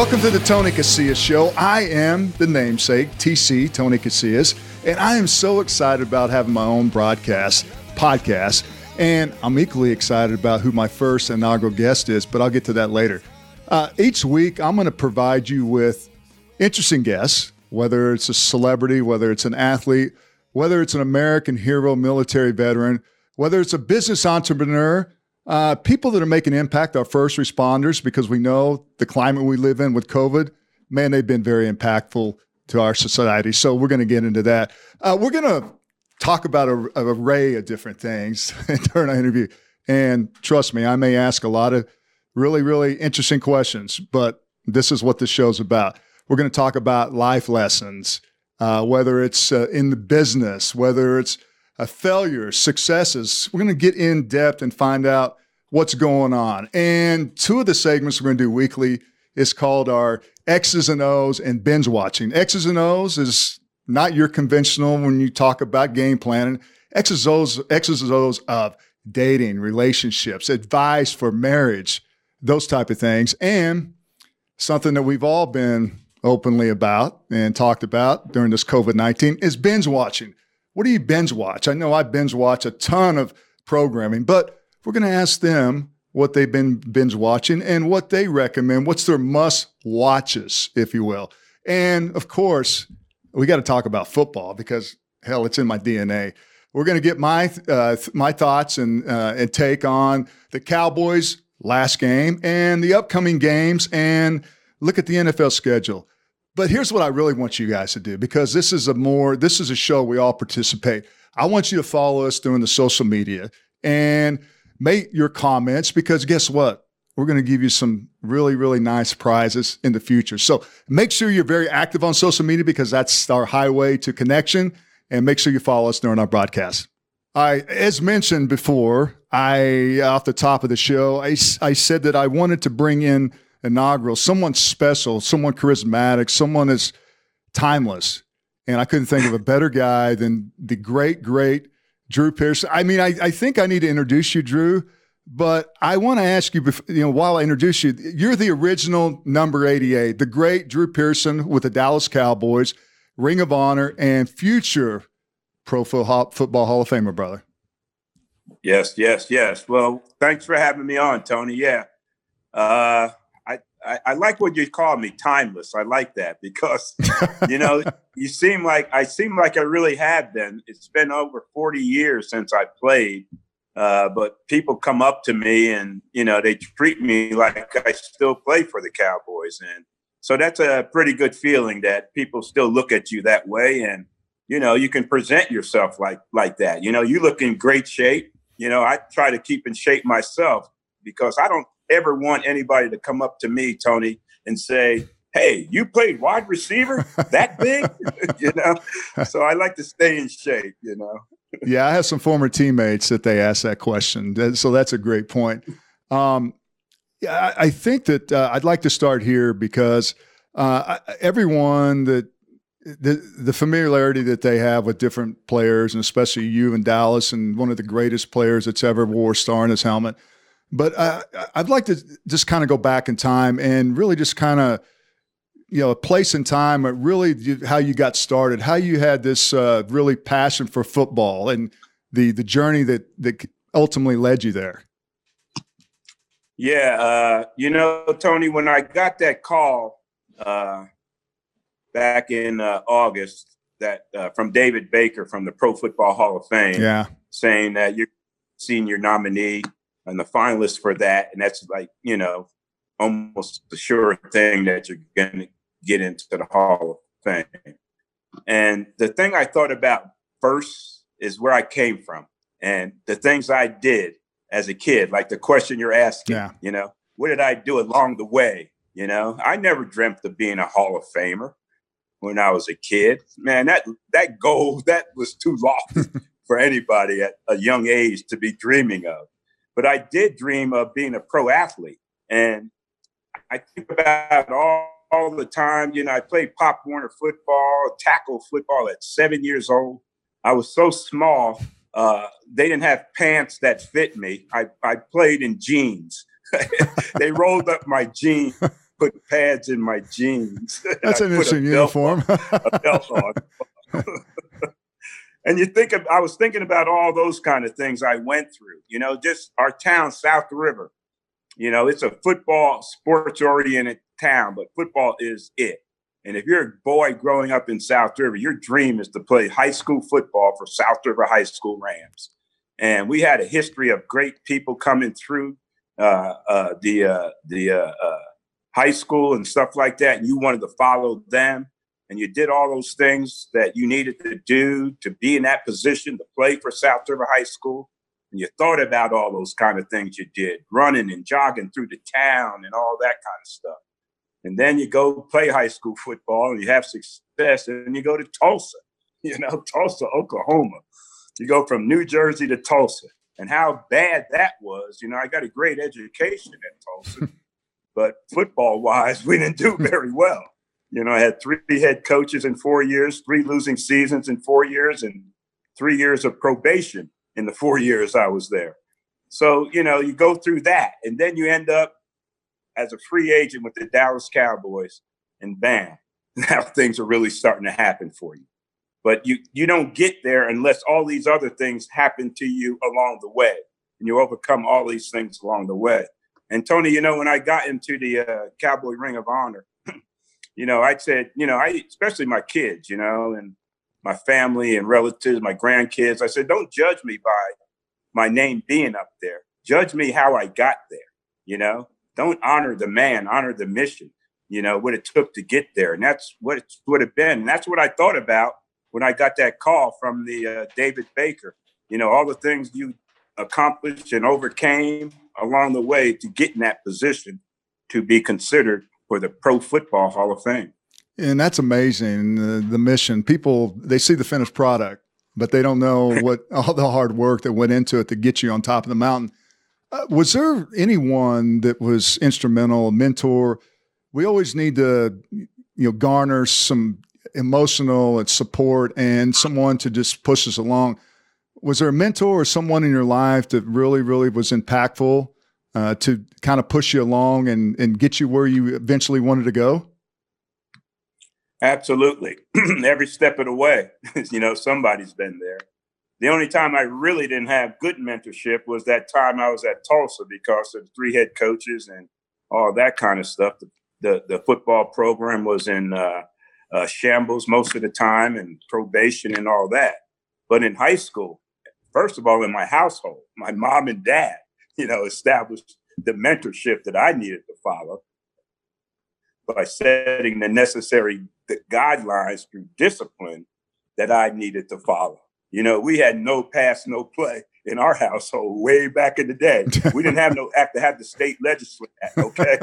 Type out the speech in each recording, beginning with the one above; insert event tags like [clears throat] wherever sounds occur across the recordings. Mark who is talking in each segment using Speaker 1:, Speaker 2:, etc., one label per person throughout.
Speaker 1: Welcome to the Tony Casillas Show. I am the namesake, TC, Tony Casillas, and I am so excited about having my own broadcast, podcast, and I'm equally excited about who my first inaugural guest is, but I'll get to that later. Uh, each week, I'm going to provide you with interesting guests, whether it's a celebrity, whether it's an athlete, whether it's an American hero, military veteran, whether it's a business entrepreneur, uh, people that are making impact, are first responders, because we know the climate we live in with COVID, man, they've been very impactful to our society. So we're going to get into that. Uh, we're going to talk about a, an array of different things [laughs] during our interview. And trust me, I may ask a lot of really, really interesting questions, but this is what this show's about. We're going to talk about life lessons, uh, whether it's uh, in the business, whether it's failures, successes. We're going to get in depth and find out what's going on. And two of the segments we're going to do weekly is called our X's and O's and binge watching. X's and O's is not your conventional when you talk about game planning. X's and O's, X's and O's of dating, relationships, advice for marriage, those type of things. And something that we've all been openly about and talked about during this COVID 19 is binge watching. What do you binge watch? I know I binge watch a ton of programming, but we're going to ask them what they've been binge watching and what they recommend. What's their must watches, if you will. And of course, we got to talk about football because hell, it's in my DNA. We're going to get my uh, my thoughts and uh, and take on the Cowboys last game and the upcoming games and look at the NFL schedule. But here's what I really want you guys to do because this is a more this is a show we all participate. I want you to follow us during the social media and make your comments because guess what? We're going to give you some really, really nice prizes in the future. So make sure you're very active on social media because that's our highway to connection. And make sure you follow us during our broadcast. I, as mentioned before, I off the top of the show, I, I said that I wanted to bring in inaugural, someone special, someone charismatic, someone that's timeless. And I couldn't think of a better guy than the great, great Drew Pearson. I mean, I, I think I need to introduce you, Drew, but I want to ask you, you know, while I introduce you, you're the original number 88, the great Drew Pearson with the Dallas Cowboys, Ring of Honor, and future Pro Football Hall of Famer, brother.
Speaker 2: Yes, yes, yes. Well, thanks for having me on, Tony. Yeah. Uh, I, I, like what you call me timeless. I like that because [laughs] you know you seem like I seem like I really have been. It's been over forty years since I played, uh, but people come up to me and you know they treat me like I still play for the Cowboys, and so that's a pretty good feeling that people still look at you that way, and you know you can present yourself like like that. You know you look in great shape. You know I try to keep in shape myself because I don't ever want anybody to come up to me, Tony, and say, Hey, you played wide receiver that big? [laughs] [laughs] you know? So I like to stay in shape, you know.
Speaker 1: yeah, I have some former teammates that they ask that question. So that's a great point. Um, yeah, I, think that uh, I'd like to start here because uh, everyone that the the familiarity that they have with different players, and especially you and Dallas, and one of the greatest players that's ever wore a star in his helmet. But uh, I'd like to just kind of go back in time and really just kind of, you know, a place in time, really how you got started, how you had this uh, really passion for football and the the journey that that ultimately led you there.
Speaker 2: Yeah, uh, you know, Tony, when I got that call uh, back in uh, August, that uh, from David Baker from the Pro Football Hall of Fame,
Speaker 1: yeah,
Speaker 2: saying that you're senior nominee and the finalist for that, and that's like you know almost the sure thing that you're going to get into the Hall of Fame. And the thing I thought about first is where I came from and the things I did as a kid, like the question you're asking, yeah. you know, what did I do along the way? You know, I never dreamt of being a Hall of Famer when I was a kid. Man, that that goal that was too lofty [laughs] for anybody at a young age to be dreaming of. But I did dream of being a pro athlete. And I think about all, all the time. You know, I played Pop Warner football, tackle football at seven years old. I was so small, uh, they didn't have pants that fit me. I, I played in jeans. [laughs] they rolled up my jeans put pads in my jeans. [laughs]
Speaker 1: That's an interesting uniform. On, a belt on. [laughs]
Speaker 2: and you think of, I was thinking about all those kind of things I went through. You know, just our town, South River. You know, it's a football, sports oriented town, but football is it. And if you're a boy growing up in South River, your dream is to play high school football for South River High School Rams. And we had a history of great people coming through uh, uh, the uh, the uh, uh, high school and stuff like that. And you wanted to follow them, and you did all those things that you needed to do to be in that position to play for South River High School. And you thought about all those kind of things you did, running and jogging through the town and all that kind of stuff. And then you go play high school football and you have success, and you go to Tulsa, [laughs] you know, Tulsa, Oklahoma. You go from New Jersey to Tulsa. And how bad that was, you know, I got a great education at Tulsa, [laughs] but football wise, we didn't do very well. You know, I had three head coaches in four years, three losing seasons in four years, and three years of probation in the four [laughs] years I was there. So, you know, you go through that, and then you end up as a free agent with the Dallas Cowboys, and bam, [laughs] now things are really starting to happen for you. But you you don't get there unless all these other things happen to you along the way, and you overcome all these things along the way. And Tony, you know, when I got into the uh, Cowboy Ring of Honor, you know, I said, you know, I especially my kids, you know, and my family and relatives, my grandkids. I said, don't judge me by my name being up there. Judge me how I got there. You know, don't honor the man, honor the mission, you know, what it took to get there. And that's what it would have been. And that's what I thought about when I got that call from the uh, David Baker, you know, all the things you accomplished and overcame along the way to get in that position to be considered for the Pro Football Hall of Fame.
Speaker 1: And that's amazing. The, the mission, people, they see the finished product, but they don't know [laughs] what all the hard work that went into it to get you on top of the mountain. Uh, was there anyone that was instrumental, a mentor? We always need to, you know, garner some emotional support and someone to just push us along. Was there a mentor or someone in your life that really, really was impactful uh, to kind of push you along and, and get you where you eventually wanted to go?
Speaker 2: Absolutely. [clears throat] Every step of the way, [laughs] you know, somebody's been there. The only time I really didn't have good mentorship was that time I was at Tulsa because of the three head coaches and all that kind of stuff. The the, the football program was in uh, uh, shambles most of the time and probation and all that. But in high school, first of all, in my household, my mom and dad, you know, established the mentorship that I needed to follow by setting the necessary the guidelines through discipline that I needed to follow. You know, we had no pass, no play in our household way back in the day. [laughs] We didn't have no act to have the state legislate that. Okay,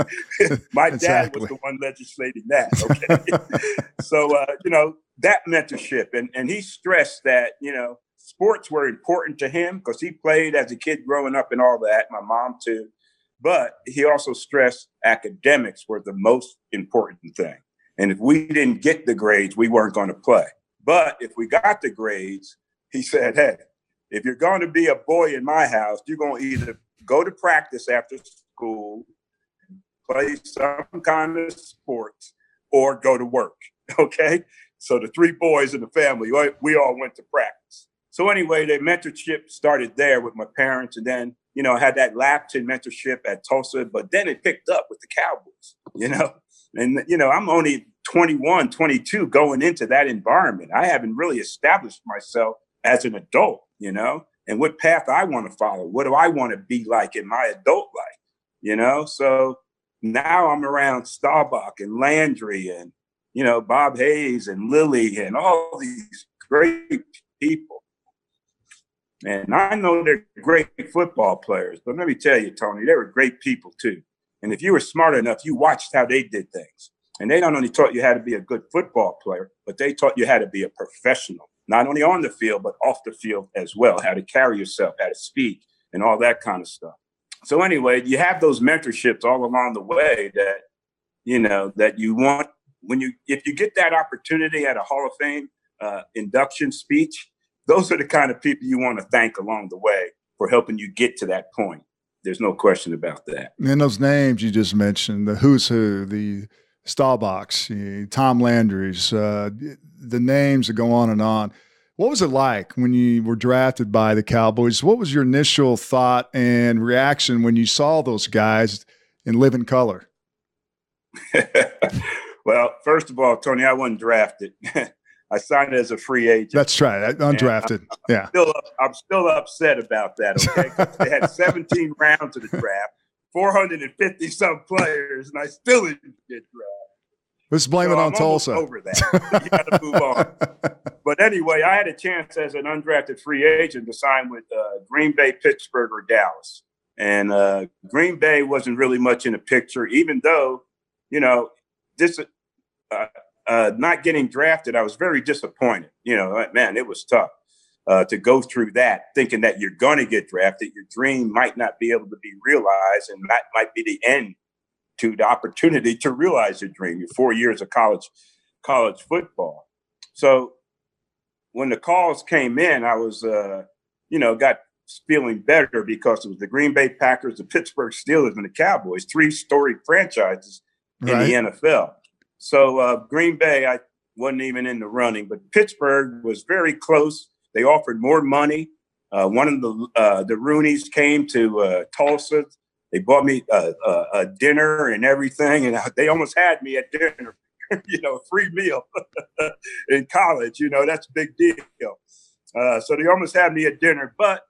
Speaker 2: [laughs] my dad was the one legislating that. Okay, [laughs] so uh, you know that mentorship, and and he stressed that you know sports were important to him because he played as a kid growing up and all that. My mom too, but he also stressed academics were the most important thing. And if we didn't get the grades, we weren't going to play. But if we got the grades, he said, Hey, if you're going to be a boy in my house, you're going to either go to practice after school, play some kind of sports, or go to work. [laughs] Okay. So the three boys in the family, we all went to practice. So anyway, the mentorship started there with my parents. And then, you know, I had that lapse in mentorship at Tulsa, but then it picked up with the Cowboys, you know. And, you know, I'm only 21, 22 going into that environment. I haven't really established myself as an adult, you know, and what path I want to follow. What do I want to be like in my adult life, you know? So now I'm around Staubach and Landry and, you know, Bob Hayes and Lilly and all these great people. And I know they're great football players, but let me tell you, Tony, they were great people too. And if you were smart enough, you watched how they did things. And they not only taught you how to be a good football player, but they taught you how to be a professional not only on the field, but off the field as well, how to carry yourself, how to speak, and all that kind of stuff. So, anyway, you have those mentorships all along the way that, you know, that you want when you, if you get that opportunity at a Hall of Fame uh, induction speech, those are the kind of people you want to thank along the way for helping you get to that point. There's no question about that.
Speaker 1: And those names you just mentioned, the who's who, the Staubachs, Tom Landry's, uh, the names that go on and on. What was it like when you were drafted by the Cowboys? What was your initial thought and reaction when you saw those guys in living color? [laughs]
Speaker 2: well, first of all, Tony, I wasn't drafted. [laughs] I signed as a free agent.
Speaker 1: That's right, undrafted. I'm, yeah,
Speaker 2: still, I'm still upset about that. Okay, they had 17 [laughs] rounds of the draft, 450 some players, and I still didn't get drafted.
Speaker 1: Let's blame so it on
Speaker 2: I'm
Speaker 1: Tulsa.
Speaker 2: Over that, you got to move on. [laughs] But anyway, I had a chance as an undrafted free agent to sign with uh, Green Bay, Pittsburgh, or Dallas, and uh, Green Bay wasn't really much in the picture, even though, you know, this. Uh, uh, not getting drafted, I was very disappointed. You know, man, it was tough uh, to go through that, thinking that you're going to get drafted. Your dream might not be able to be realized, and that might be the end to the opportunity to realize your dream. Your four years of college college football. So when the calls came in, I was, uh, you know, got feeling better because it was the Green Bay Packers, the Pittsburgh Steelers, and the Cowboys, three story franchises in right. the NFL. So uh, Green Bay, I wasn't even in the running, but Pittsburgh was very close. They offered more money. Uh, one of the uh, the Rooneys came to uh, Tulsa. They bought me a, a, a, dinner and everything, and [laughs] they almost had me at dinner. [laughs] you know, free meal [laughs] in college. You know, that's a big deal. Uh, so they almost had me at dinner, but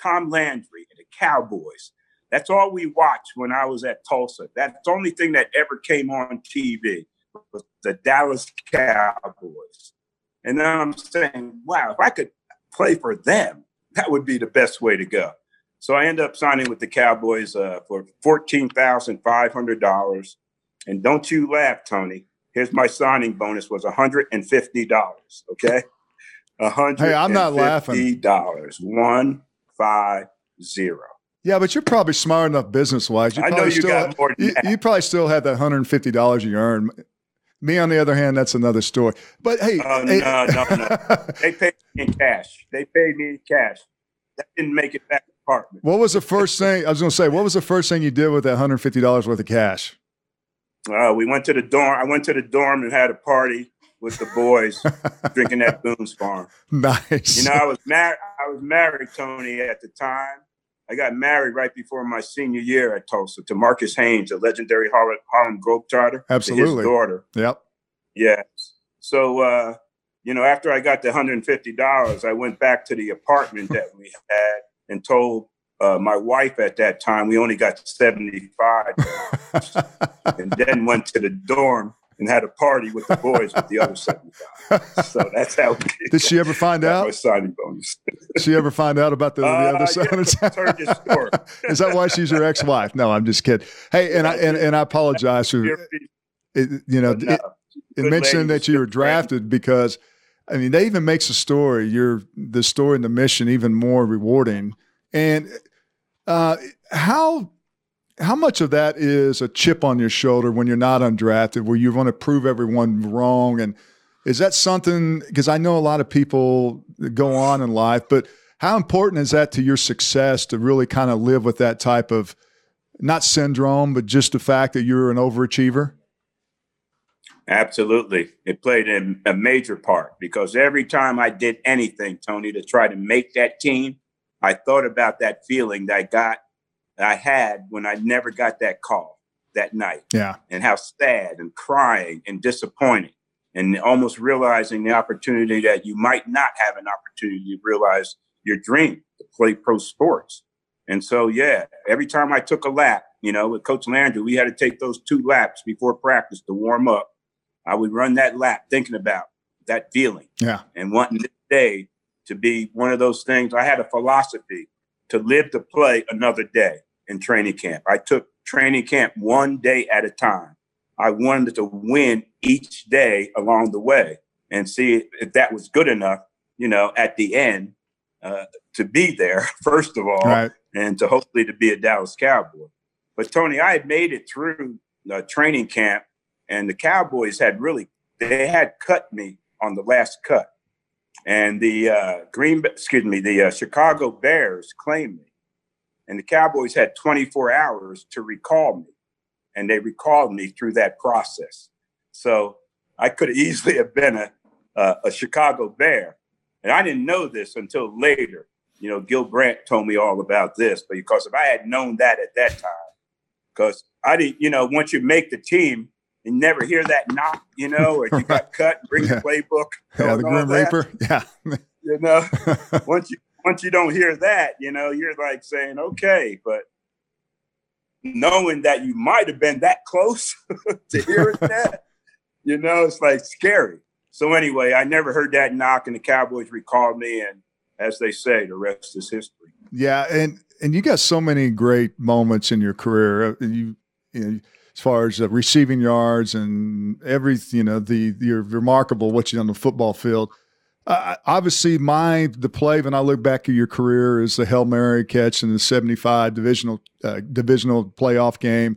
Speaker 2: Tom Landry and the Cowboys that's all we watched when I was at Tulsa. That's the only thing that ever came on TV was the Dallas Cowboys. And then I'm saying, wow, if I could play for them, that would be the best way to go. So I ended up signing with the Cowboys uh, for $14,500. And don't you laugh, Tony. Here's my signing bonus was $150. Okay. $150.
Speaker 1: Hey, I'm not laughing.
Speaker 2: Dollars. One, five, zero.
Speaker 1: Yeah, but you're probably smart enough business wise.
Speaker 2: I know you still, got more
Speaker 1: you, you, probably still have that hundred and fifty dollars you earn. Me, on the other hand, that's another story. But hey,
Speaker 2: uh,
Speaker 1: hey
Speaker 2: no, no, no. [laughs] they paid me in cash. They paid me in cash. That didn't make it back to the apartment.
Speaker 1: What was the first thing I was going to say? What was the first thing you did with that hundred fifty dollars worth of cash?
Speaker 2: Uh, we went to the dorm. I went to the dorm and had a party with the boys, [laughs] drinking that Boone's Farm.
Speaker 1: Nice.
Speaker 2: You know, I was married. I was married, Tony, at the time I got married right before my senior year at Tulsa to Marques Haynes, a legendary Harlem, Harlem Globetrotter.
Speaker 1: Absolutely.
Speaker 2: his daughter.
Speaker 1: Yep.
Speaker 2: Yes. So, uh, you know, after I got the $150, I went back to the apartment that we had and told uh, my wife at that time we only got 75 [laughs] and then went to the dorm and had a party with the boys with the other 75. So that's how.
Speaker 1: Did she ever find out?
Speaker 2: My signing bonus.
Speaker 1: Did she ever find out about the, the uh, other 75? Yeah, [laughs] Is that why she's your ex-wife? No, I'm just kidding. Hey, and I and, and I apologize for it, you know no, it, it mentioned that you were drafted because I mean that even makes the story your the story and the mission even more rewarding. And uh, how how much of that is a chip on your shoulder when you're not undrafted, where you want to prove everyone wrong? And is that something? Because I know a lot of people go on in life, but how important is that to your success to really kind of live with that type of not syndrome, but just the fact that you're an overachiever?
Speaker 2: Absolutely. It played a, major part because every time I did anything, Tony, to try to make that team, I thought about that feeling that I got I had when I never got that call that night.
Speaker 1: Yeah.
Speaker 2: And how sad and crying and disappointed and almost realizing the opportunity that you might not have an opportunity to realize your dream to play pro sports. And so, yeah, every time I took a lap, you know, with Coach Landry, we had to take those two laps before practice to warm up. I would run that lap thinking about that feeling.
Speaker 1: Yeah.
Speaker 2: And wanting this day to be one of those things. I had a philosophy to live to play another day in training camp. I took training camp one day at a time. I wanted to win each day along the way and see if that was good enough, you know, at the end uh, to be there, [laughs] first of all, right. and to hopefully to be a Dallas Cowboy. But Tony, I had made it through the training camp, and the Cowboys had really they had cut me on the last cut, and the uh, Green, excuse me, the uh, Chicago Bears claimed me and the Cowboys had 24 hours to recall me, and they recalled me through that process. So I could easily have been a, a, a Chicago Bear, and I didn't know this until later. You know, Gil Brandt told me all about this, but because if I had known that at that time, because I didn't, you know, once you make the team, you never hear that knock, you know, or you [laughs] got cut, bring yeah. the playbook.
Speaker 1: Yeah, the Grim Reaper. [laughs] Yeah.
Speaker 2: you know, [laughs] once you once you don't hear that, you know, you're like saying, okay, but knowing that you might have been that close [laughs] to hearing [laughs] that, you know, it's like scary. So anyway, I never heard that knock, and the Cowboys recalled me, and as they say, the rest is history.
Speaker 1: Yeah, and and you got so many great moments in your career. Uh, you, you know, as far as uh, receiving yards and every, you know, the you're remarkable what you done on the football field. Uh, obviously, my the play when I look back at your career is the hail mary catch in the '75 divisional uh, divisional playoff game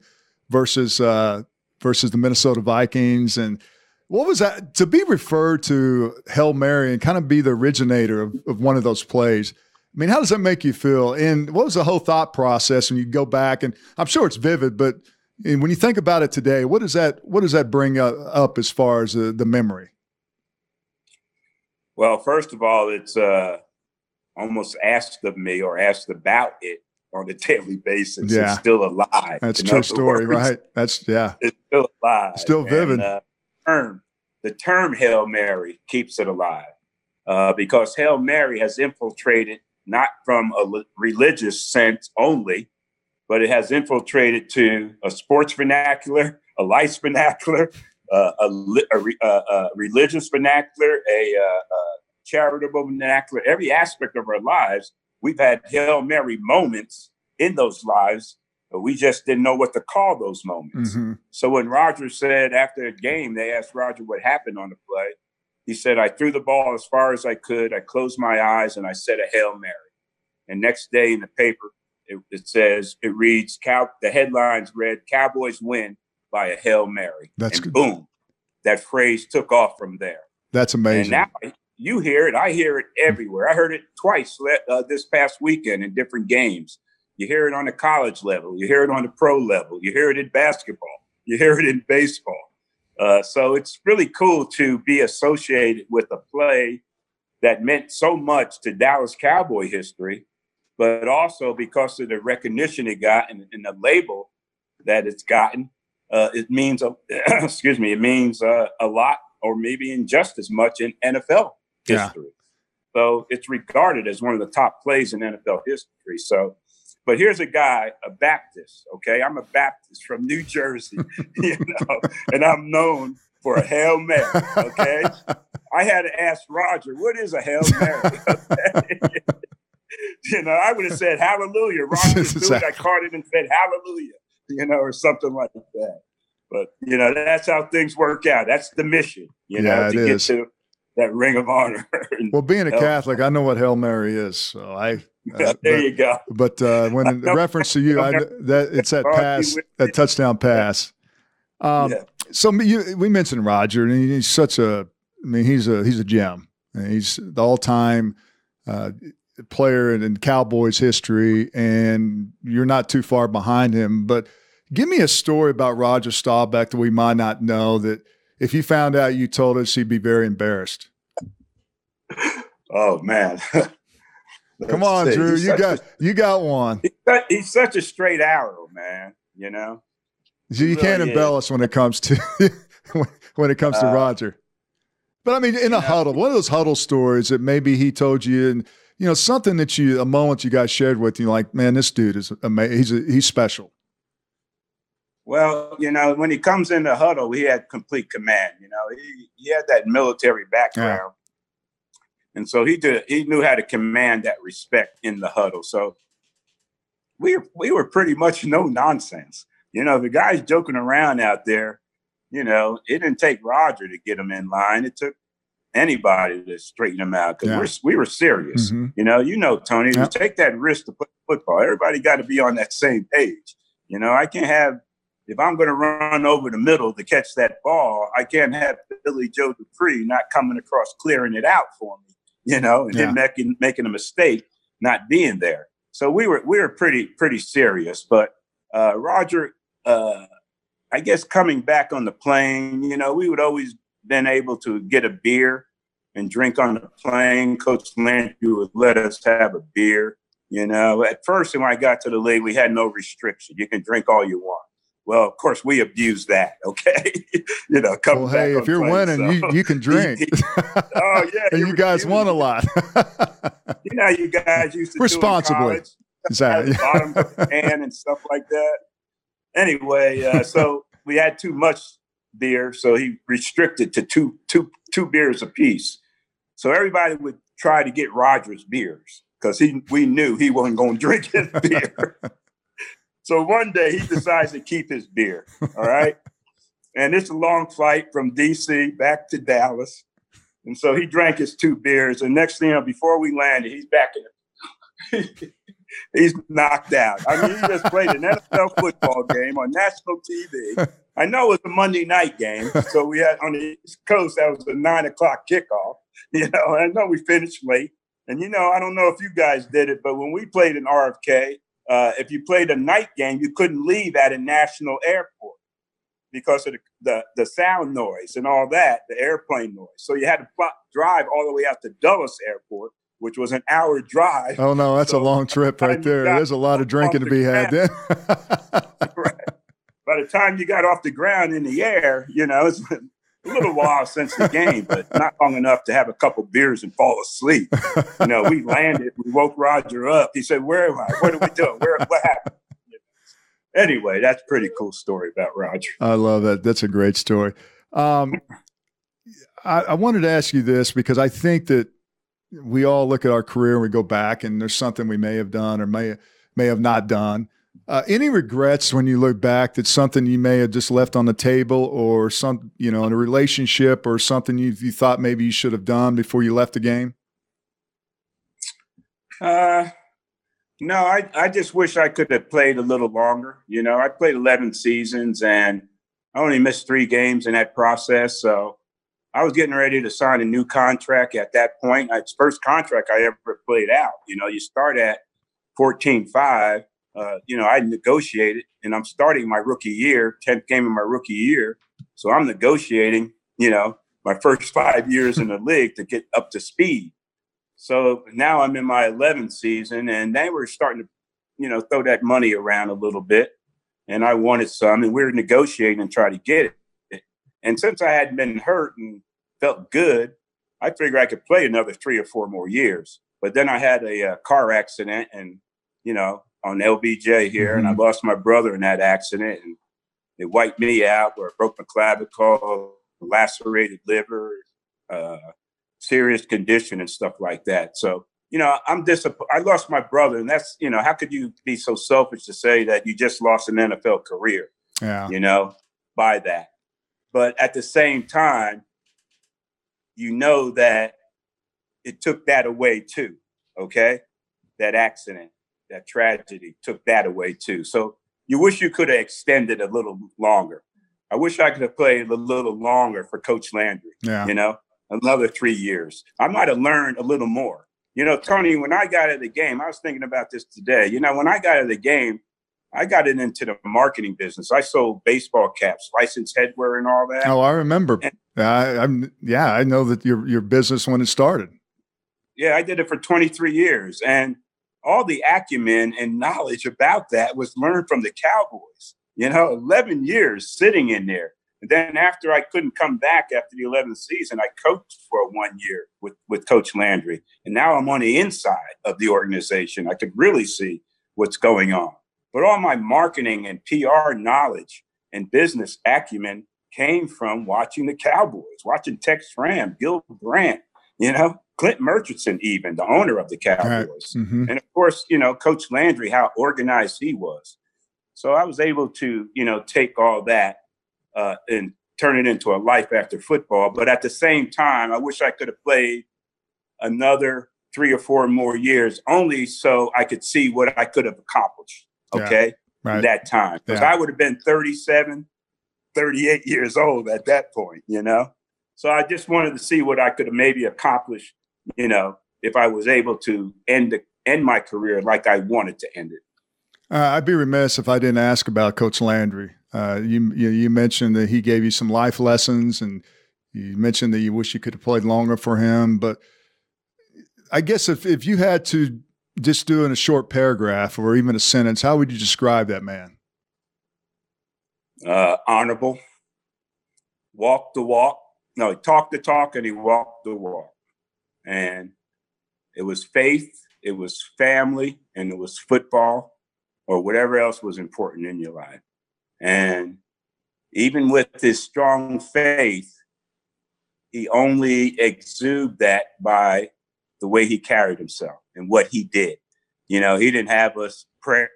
Speaker 1: versus uh, versus the Minnesota Vikings. And what was that to be referred to hail mary and kind of be the originator of, of one of those plays? I mean, how does that make you feel? And what was the whole thought process when you go back? And I'm sure it's vivid, but when you think about it today, what does that what does that bring up as far as the memory?
Speaker 2: Well, first of all, it's uh, almost asked of me or asked about it on a [laughs] daily basis.
Speaker 1: Yeah.
Speaker 2: It's still alive.
Speaker 1: That's true story, words. right? That's yeah.
Speaker 2: It's still alive.
Speaker 1: Still vivid. And,
Speaker 2: uh, term, the term Hail Mary keeps it alive uh, because Hail Mary has infiltrated not from a religious sense only, but it has infiltrated to a sports vernacular, a life vernacular, uh, a, a, a, religious vernacular, a, a, charitable vernacular, every aspect of our lives. We've had Hail Mary moments in those lives, but we just didn't know what to call those moments. Mm-hmm. So when Roger said after a game, they asked Roger what happened on the play. He said, I threw the ball as far as I could. I closed my eyes and I said a Hail Mary. And next day in the paper, it, it says, it reads, Cow- the headlines read, Cowboys win by a Hail Mary.
Speaker 1: That's
Speaker 2: and
Speaker 1: good.
Speaker 2: boom, that phrase took off from there.
Speaker 1: That's amazing.
Speaker 2: And now you hear it. I hear it everywhere. I heard it twice uh, this past weekend in different games. You hear it on the college level. You hear it on the pro level. You hear it in basketball. You hear it in baseball. Uh, so it's really cool to be associated with a play that meant so much to Dallas Cowboy history, but also because of the recognition it got and, and the label that it's gotten uh, it means, [clears throat] excuse me, it means uh, a lot, or maybe in just as much in NFL history. Yeah. So it's regarded as one of the top plays in NFL history. So, but here's a guy, a Baptist. Okay, I'm a Baptist from New Jersey, [laughs] you know, and I'm known for a hail mary. Okay, I had to ask Roger, what is a hail mary? [laughs] [laughs] you know, I would have said hallelujah. Roger, exactly. I caught it and said hallelujah [laughs] you know, or something like that. But you know, that's how things work out. That's the mission, you know,
Speaker 1: yeah,
Speaker 2: to get is. to that ring of honor. [laughs]
Speaker 1: well, being a Catholic, I know what Hail Mary is. So I
Speaker 2: uh, [laughs] there but, you go.
Speaker 1: But uh, when reference to you, I, that it's that pass, that touchdown pass. Um, yeah. So you, we mentioned Roger, and he's such a. I mean, he's a he's a gem. And he's the all time uh, player in, in Cowboys history, and you're not too far behind him. But give me a story about Roger Staubach that we might not know. That if he found out you told us, he'd be very embarrassed.
Speaker 2: Oh man. [laughs]
Speaker 1: Come on, see. Drew. He's you got a, you got one.
Speaker 2: He's, such a straight arrow, man. You know.
Speaker 1: You really can't embellish is. when it comes to [laughs] when it comes to uh, Roger. But I mean, in a know, huddle, one of those huddle stories that maybe he told you, and you know, something that you, a moment you guys shared with you, like, man, this dude is amazing. He's, a, he's special.
Speaker 2: Well, you know, when he comes in the huddle, he had complete command. You know, he, he had that military background. Yeah. And so he did, he knew how to command that respect in the huddle. So we, we were pretty much no nonsense. You know, the guys joking around out there, you know, it didn't take Roger to get them in line. It took anybody to straighten them out because yeah. we were serious. Mm-hmm. You know, you know, Tony, yep. to take that risk to play football, everybody got to be on that same page. You know, I can't have if I'm going to run over the middle to catch that ball, I can't have Billy Joe Dupree not coming across clearing it out for me. You know, and yeah. then making making a mistake, not being there. So we were we were pretty pretty serious. But uh, Roger, uh, I guess coming back on the plane, you know, we would always been able to get a beer and drink on the plane. Coach Landry would let us have a beer. You know, at first when I got to the league, we had no restriction. You can drink all you want. Well, of course, we abuse that. [laughs] Okay, you know,
Speaker 1: well, hey, if you're winning, so. you, you can [laughs] drink.
Speaker 2: oh yeah, [laughs]
Speaker 1: and you guys won a lot.
Speaker 2: you know, you guys used to
Speaker 1: responsibly.
Speaker 2: Exactly. bottom of the can and stuff like that. Anyway, uh, so we had too much beer, so he restricted to two two two beers apiece. So everybody would try to get Rogers beers because he we knew he wasn't going to drink his [laughs] beer. So one day he decides to keep his beer. All right. And it's a long flight from DC back to Dallas. And so he drank his two beers. And next thing you know, before we landed, he's back in [laughs] he's knocked out. I mean, he just played an NFL football game on national TV. [laughs] I know it was a Monday night game. [laughs] So we had on the East Coast, that was a nine o'clock kickoff. [laughs] You know, I know we finished late. And you know, I don't know if you guys did it, but when we played in RFK, uh, if you played a night game, you couldn't leave at a national airport because of the, the, the, sound noise and all that, the airplane noise. So you had to drive all the way out to Dulles Airport, which was an hour drive.
Speaker 1: Oh, no, that's so, a long trip right there. There's a lot of drinking to be had then. [laughs]
Speaker 2: right. By the time you got off the ground in the air, you know, it's [laughs] a little while since the game, but not long enough to have a couple beers and fall asleep. You know, we landed, we woke Roger up. He said, Where am I? What are we doing? Where what happened? Anyway, that's a pretty cool story about Roger.
Speaker 1: I love that. That's a great story. Um, I, I wanted to ask you this because I think that we all look at our career and we go back and there's something we may have done or may may have not done. Uh, any regrets when you look back that something you may have just left on the table or some, you know, in a relationship or something you, you thought maybe you should have done before you left the game?
Speaker 2: Uh, no, I, I just wish I could have played a little longer. You know, I played 11 seasons and I only missed three games in that process. So I was getting ready to sign a new contract at that point. It's first contract I ever played out. You know, you start at 14 5 uh, you know, I negotiated and I'm starting my rookie year, 10th game of my rookie year. So I'm negotiating, you know, my first five years in the [laughs] league to get up to speed. So now I'm in my 11th season and they were starting to, you know, throw that money around a little bit. And I wanted some and we were negotiating and try to get it. And since I hadn't been hurt and felt good, I figured I could play another three or four more years. But then I had a, a uh, car accident and, you know, on LBJ here, mm-hmm. and I mm-hmm. lost my brother in that accident, and it wiped me out. Where I broke my clavicle, lacerated liver, uh, serious condition, and stuff like that. So you know, I'm disappointed. I lost my brother, and that's you know, how could you be so selfish to say that you just lost an NFL career?
Speaker 1: Yeah,
Speaker 2: you know, by that. But at the same time, you know that it took that away too. Okay, that accident that tragedy took that away too. So you wish you could have extended a little longer. I wish I could have played a little longer for Coach Landry.
Speaker 1: Yeah.
Speaker 2: You know, another three years. I might have learned a little more. You know, Tony, when I got out of the game, I was thinking about this today. You know, when I got out of the game, I got it into the marketing business. I sold baseball caps, licensed headwear, and all that.
Speaker 1: Oh, I remember. And, I, I'm yeah, I know that your your business when it started.
Speaker 2: Yeah, I did it for 23 years, and all the acumen and knowledge about that was learned from the Cowboys. You know, 11 years sitting in there. And then after I couldn't come back after the 11th season, I coached for one year with, with Coach Landry. And now I'm on the inside of the organization. I could really see what's going on. But all my marketing and PR knowledge and business acumen came from watching the Cowboys, watching Tex Schramm, Gil Brandt, you know, Clint Murchison, even the owner of the Cowboys. Right. Mm-hmm. And of course, you know, Coach Landry, how organized he was. So I was able to, you know, take all that uh, and turn it into a life after football. But at the same time, I wish I could have played another three or four more years only so I could see what I could have accomplished. Okay. Yeah, right. that time. Because yeah. I would have been 37, 38 years old at that point, you know? So I just wanted to see what I could have maybe accomplished, you know, if I was able to end the end my career like I wanted to end it.
Speaker 1: Uh, I'd be remiss if I didn't ask about Coach Landry. Uh, you, you, you mentioned that he gave you some life lessons, and you mentioned that you wish you could have played longer for him. But I guess if if you had to just do in a short paragraph or even a sentence, how would you describe that man?
Speaker 2: Uh, honorable, walk the walk. No, he talked the talk and he walked the walk. And it was faith, it was family, and it was football or whatever else was important in your life. And even with his strong faith, he only exuded that by the way he carried himself and what he did. You know, he didn't have us pray,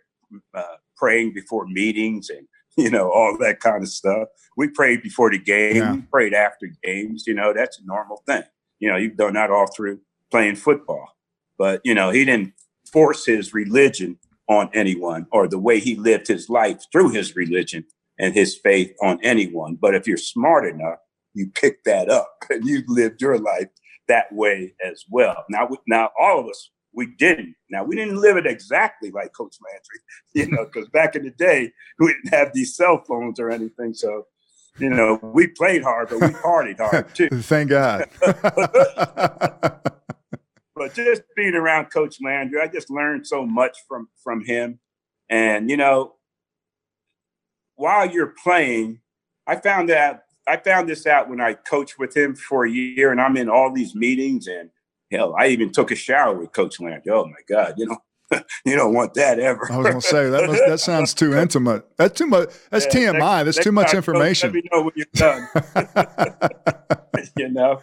Speaker 2: uh, praying before meetings and [laughs] you know all that kind of stuff. We prayed before the game, yeah. we prayed after games. You know, that's a normal thing. You know, you've done that all through playing football, but you know, he didn't force his religion on anyone or the way he lived his life through his religion and his faith on anyone. But if you're smart enough, you pick that up [laughs] and you lived your life that way as well. Now, now all of us, we didn't. Now, we didn't live it exactly like Coach Landry, [laughs] you know, because back in the day, we didn't have these cell phones or anything. So, you know, we played hard, but we partied hard [laughs] too.
Speaker 1: Thank God. [laughs]
Speaker 2: but just being around Coach Landry, I just learned so much from from him. And you know, while you're playing, I found that I found this out when I coached with him for a year, and I'm in all these meetings, and hell, I even took a shower with Coach Landry. Oh my God, you know. [laughs] you don't want that ever.
Speaker 1: I was gonna say that must, that sounds too [laughs] intimate. That's too much. That's yeah, TMI. That's too much information.
Speaker 2: Let me know when you're done. [laughs] you know,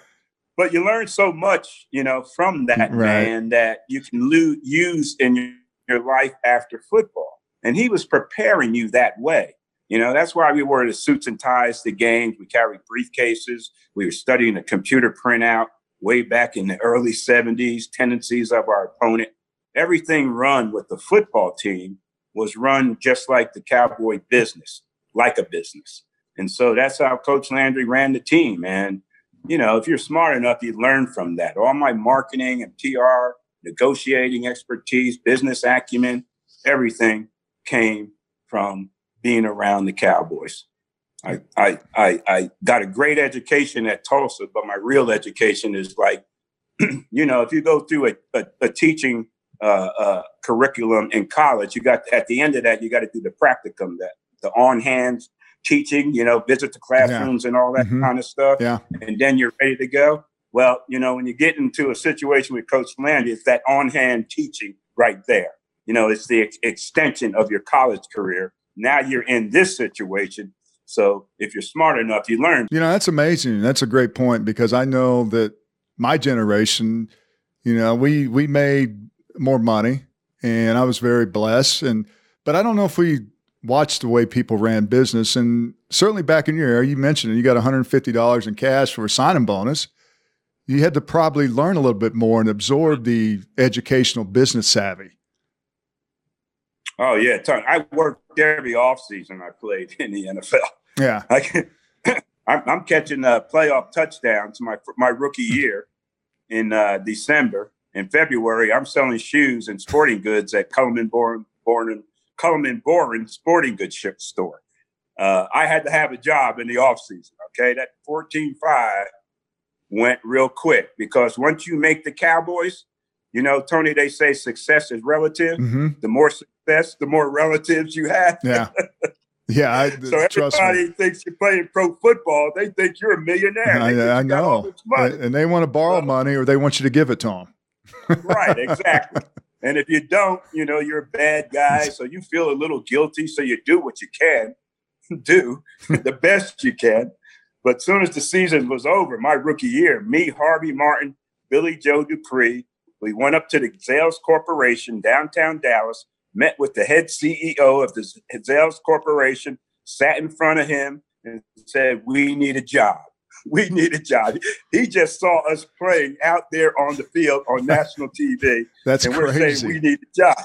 Speaker 2: but you learn so much, you know, from that right. man that you can lo- use in your, your life after football. And he was preparing you that way. You know, that's why we wore the suits and ties to games. We carried briefcases. We were studying a computer printout way back in the early 70s, tendencies of our opponent. Everything run with the football team was run just like the cowboy business, like a business. And so that's how Coach Landry ran the team. And you know, if you're smart enough, you learn from that. All my marketing and PR, negotiating expertise, business acumen, everything came from being around the Cowboys. I, I, I, I got a great education at Tulsa, but my real education is like, [clears throat] you know, if you go through a, a, a teaching uh, uh, curriculum in college, you got at the end of that, you got to do the practicum, that the on hands teaching, you know, visit the classrooms yeah. and all that mm-hmm. kind of stuff.
Speaker 1: Yeah.
Speaker 2: And then you're ready to go. Well, you know, when you get into a situation with Coach Landry, it's that on hand teaching right there. You know, it's the ex- extension of your college career. Now you're in this situation. So if you're smart enough, you learn.
Speaker 1: You know, that's amazing. That's a great point because I know that my generation, you know, we we made more money and I was very blessed and but I don't know if we watched the way people ran business. And certainly back in your era, you mentioned it, you got $150 in cash for a signing bonus. You had to probably learn a little bit more and absorb the educational business savvy.
Speaker 2: Oh yeah, Tony. I worked every offseason I played in the NFL.
Speaker 1: Yeah, [laughs]
Speaker 2: I can, [laughs] I'm catching a playoff touchdowns my my rookie year in uh, December. In February, I'm selling shoes and sporting goods at Coleman Born Born and Coleman Boring Sporting Goods store. Uh, I had to have a job in the off season. Okay, that 14-5 went real quick because once you make the Cowboys, you know, Tony, they say success is relative. Mm-hmm. The more success, the more relatives you have.
Speaker 1: Yeah. Yeah, I, [laughs]
Speaker 2: so everybody thinks you're playing pro football. They think you're a millionaire.
Speaker 1: I, I know, and they want to borrow money or they want you to give it to them. [laughs]
Speaker 2: right, exactly. And if you don't, you know, you're a bad guy. So you feel a little guilty. So you do what you can [laughs] do, the best you can. But soon as the season was over, my rookie year, me, Harvey Martin, Billy Joe Dupree, we went up to the Zales Corporation, downtown Dallas, met with the head CEO of the Zales Corporation, sat in front of him and said, We need a job. [laughs] we need a job. He just saw us playing out there on the field on [laughs] national TV.
Speaker 1: That's
Speaker 2: and
Speaker 1: we're
Speaker 2: saying we need a job.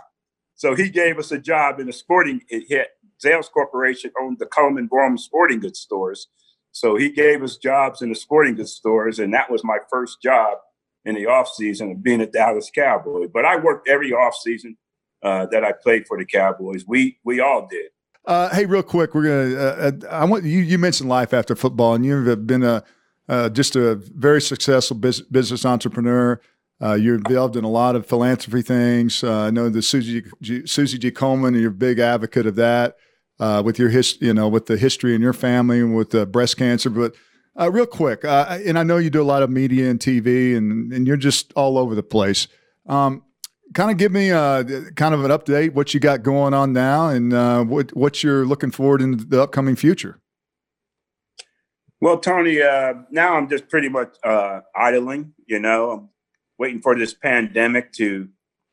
Speaker 2: So he gave us a job in a sporting hit. Zales Corporation owned the Coleman Borum sporting goods stores. So he gave us jobs in the sporting goods stores, and that was my first job in the off season of being a Dallas Cowboy. But I worked every off season uh, that I played for the Cowboys. We we all did.
Speaker 1: Uh, hey, real quick, we're gonna. Uh, uh I want you. You mentioned life after football, and you've been a uh, just a very successful business, business entrepreneur. Uh, you're involved in a lot of philanthropy things. Uh, I know the Susie G, Susie G. Komen, you're a big advocate of that uh, with your his, you know, with the history in your family and with breast cancer. But uh, real quick, uh, and I know you do a lot of media and TV, and and you're just all over the place. Um, kind of give me uh, kind of an update what you got going on now, and uh, what what you're looking forward in the upcoming future.
Speaker 2: Well, Tony, uh, now I'm just pretty much uh, idling. You know, I'm waiting for this pandemic to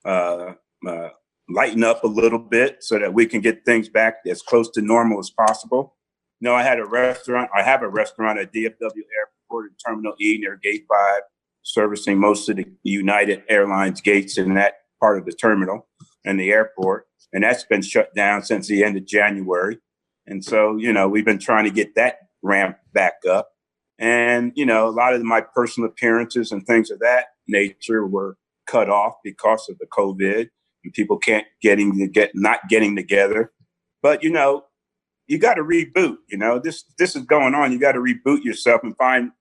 Speaker 2: uh, uh, lighten up a little bit so that we can get things back as close to normal as possible. You know, I had a restaurant. I have a restaurant at DFW Airport in Terminal E near Gate Five, servicing most of the United Airlines gates in that part of the terminal and the airport. And that's been shut down since the end of January. And so, you know, we've been trying to get that ramp back up. And, you know, a lot of my personal appearances and things of that nature were cut off because of the COVID and people can't getting to get not getting together. But you know, you got to reboot. You know, this this is going on. You got to reboot yourself and find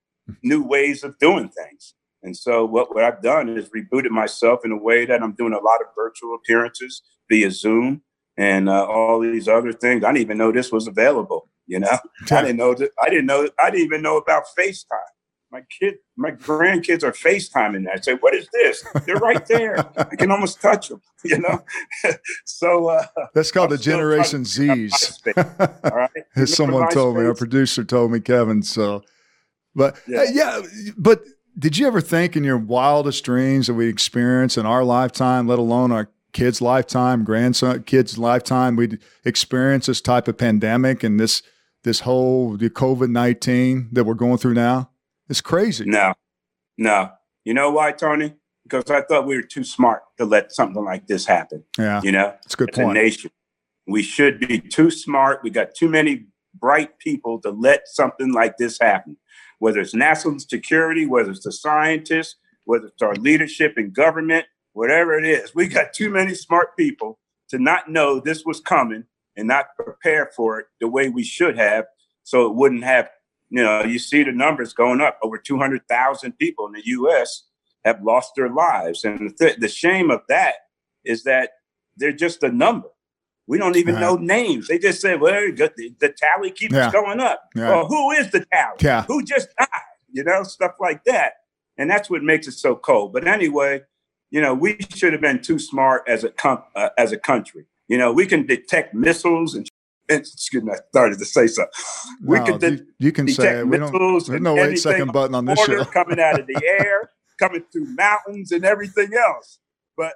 Speaker 2: new ways of doing things. And so what, what I've done is rebooted myself in a way that I'm doing a lot of virtual appearances via Zoom and uh, all these other things. I didn't even know this was available. You know, [laughs] I didn't know that. I didn't know. I didn't even know about FaceTime. My kid, my grandkids are FaceTiming that. I say, what is this? They're right there. I can almost touch them. [laughs] You know, [laughs] so uh,
Speaker 1: that's called I'm the Generation Z's. All right, as someone told me, our producer told me, Kevin. So, but yeah. Uh, yeah, but did you ever think in your wildest dreams that we experience in our lifetime, let alone our kids' lifetime, grandson kids' lifetime, we'd experience this type of pandemic and this this whole the COVID nineteen that we're going through now? It's crazy.
Speaker 2: No, no. You know why, Tony? Because I thought we were too smart to let something like this happen.
Speaker 1: Yeah,
Speaker 2: you know,
Speaker 1: it's a good point.
Speaker 2: A nation, we should be too smart. We got too many bright people to let something like this happen. Whether it's national security, whether it's the scientists, whether it's our leadership in government, whatever it is, we got too many smart people to not know this was coming and not prepare for it the way we should have so it wouldn't have you know you see the numbers going up. Over 200,000 people in the US have lost their lives. And the, th- the shame of that is that they're just a number we don't even know names they just say well the, the tally keeps yeah. going up yeah. well who is the tally
Speaker 1: yeah.
Speaker 2: who just died you know stuff like that and that's what makes it so cold but anyway you know we should have been too smart as a com- uh, as a country you know, we can detect missiles and excuse me, I started to say something.
Speaker 1: We no, can de- you, can say it. We don't, there's no eight second button on this show.
Speaker 2: coming out of the [laughs] air, coming through mountains and everything else. But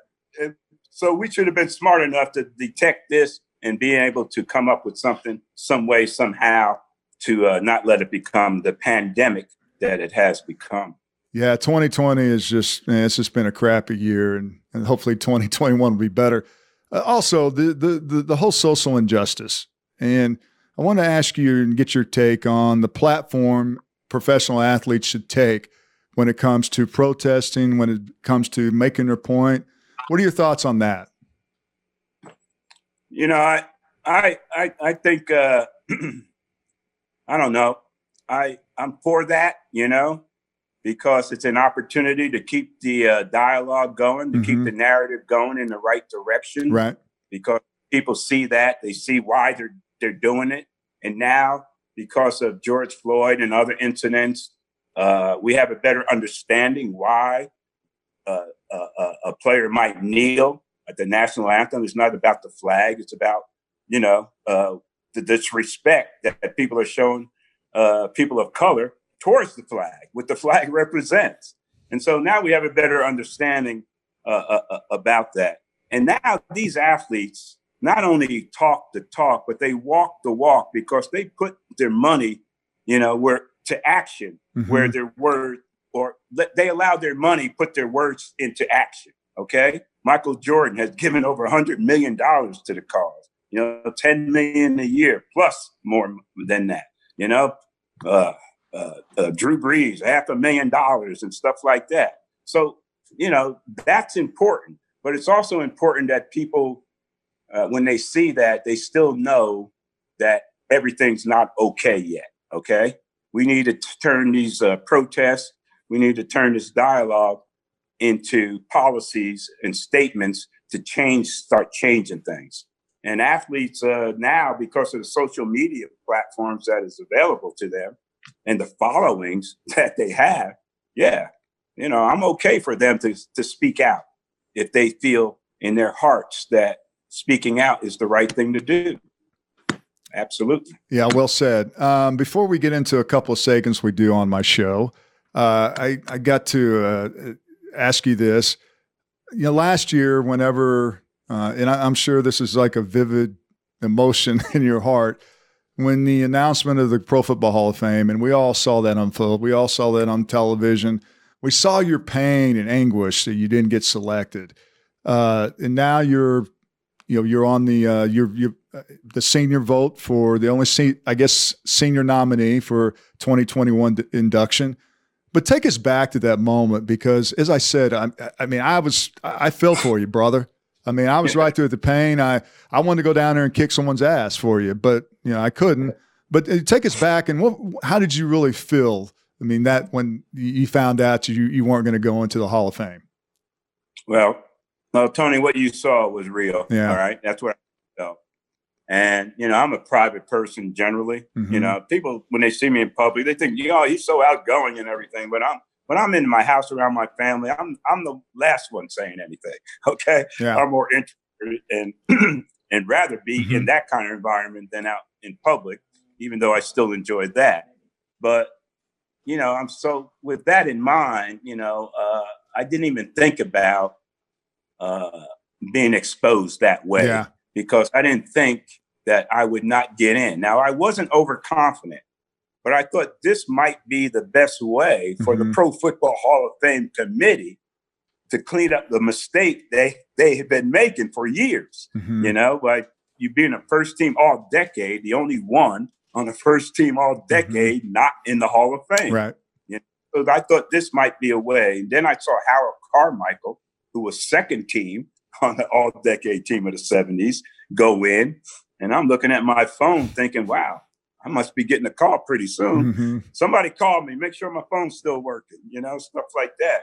Speaker 2: so we should have been smart enough to detect this and being able to come up with something, some way, somehow to uh, not let it become the pandemic that it has become.
Speaker 1: Yeah, 2020 is just, man, it's just been a crappy year and, and hopefully 2021 will be better. Uh, also, the, the, the the whole social injustice, and I want to ask you and get your take on the platform professional athletes should take when it comes to protesting, when it comes to making their point. What are your thoughts on that?
Speaker 2: You know, I I I, I think uh, [clears throat] I don't know. I I'm for that. You know, because it's an opportunity to keep the uh, dialogue going, to mm-hmm. keep the narrative going in the right direction.
Speaker 1: Right.
Speaker 2: Because people see that, they see why they're they're doing it, and now because of George Floyd and other incidents, uh, we have a better understanding why uh, uh a player might kneel at the national anthem. It's not about the flag; it's about you know uh, the disrespect that people are showing uh, people of color towards the flag, what the flag [laughs] represents. And so now we have a better understanding uh, uh, uh, about that. And now these athletes not only talk the talk, but they walk the walk because they put their money, you know, where to action, mm-hmm. where their word or they allow their money put their words into action. Okay, Michael Jordan has given over hundred million dollars to the cause. You know, ten million a year plus more than that. You know, uh, uh, uh, Drew Brees, half a million dollars and stuff like that. So, you know, that's important. But it's also important that people, uh, when they see that, they still know that everything's not okay yet. Okay. We need to turn these uh, protests, we need to turn this dialogue into policies and statements to change, start changing things. And athletes uh, now, because of the social media platforms that is available to them and the followings [laughs] that they have, yeah, you know, I'm okay for them to, to speak out if they feel in their hearts that speaking out is the right thing to do. Absolutely.
Speaker 1: Yeah, well said. Um, before we get into a couple of segments we do on my show, uh, I, I got to uh, ask you this. You know, last year, whenever, uh, and I, I'm sure this is like a vivid emotion [laughs] in your heart, when the announcement of the Pro Football Hall of Fame, and we all saw that unfold, we all saw that on television. We saw your pain and anguish that you didn't get selected, uh, and now you're, you know, you're on the uh, you're you're uh, the senior vote for the only se- I guess senior nominee for 2021 d- induction. But take us back to that moment because, as I said, I, I mean, I was I fell for you, brother. I mean, I was right through the pain. I I wanted to go down there and kick someone's ass for you, but you know I couldn't. But uh, take us back and what? How did you really feel? I mean, that when you found out you you weren't going to go into the Hall of Fame.
Speaker 2: Well, no, Tony, what you saw was real.
Speaker 1: Yeah.
Speaker 2: All right, that's what I felt. And you know, I'm a private person generally.
Speaker 1: Mhm.
Speaker 2: You know, people when they see me in public, they think, "Yo, he's so outgoing and everything." But I'm when I'm in my house around my family, I'm I'm the last one saying anything. [laughs] Okay,
Speaker 1: Yeah.
Speaker 2: I'm more interested and [clears throat] and rather be
Speaker 1: Mhm.
Speaker 2: in that kind of environment than out in public, even though I still enjoy that. But you know, I'm so with that in mind, you know, uh, I didn't even think about uh, being exposed that way
Speaker 1: Yeah.
Speaker 2: Because I didn't think that I would not get in. Now, I wasn't overconfident, but I thought this might be the best way for
Speaker 1: Mhm.
Speaker 2: the Pro Football Hall of Fame committee to clean up the mistake they they have been making for years.
Speaker 1: Mhm.
Speaker 2: You know, like you being a first team all decade, the only one on the first team all decade not in the Hall of Fame.
Speaker 1: Right.
Speaker 2: So I thought this might be a way. And then I saw Harold Carmichael, who was second team on the all decade team of the 70s, go in. And I'm looking at my phone thinking, wow, I must be getting a call pretty soon.
Speaker 1: Mhm.
Speaker 2: Somebody called me, make sure my phone's still working, you know, stuff like that.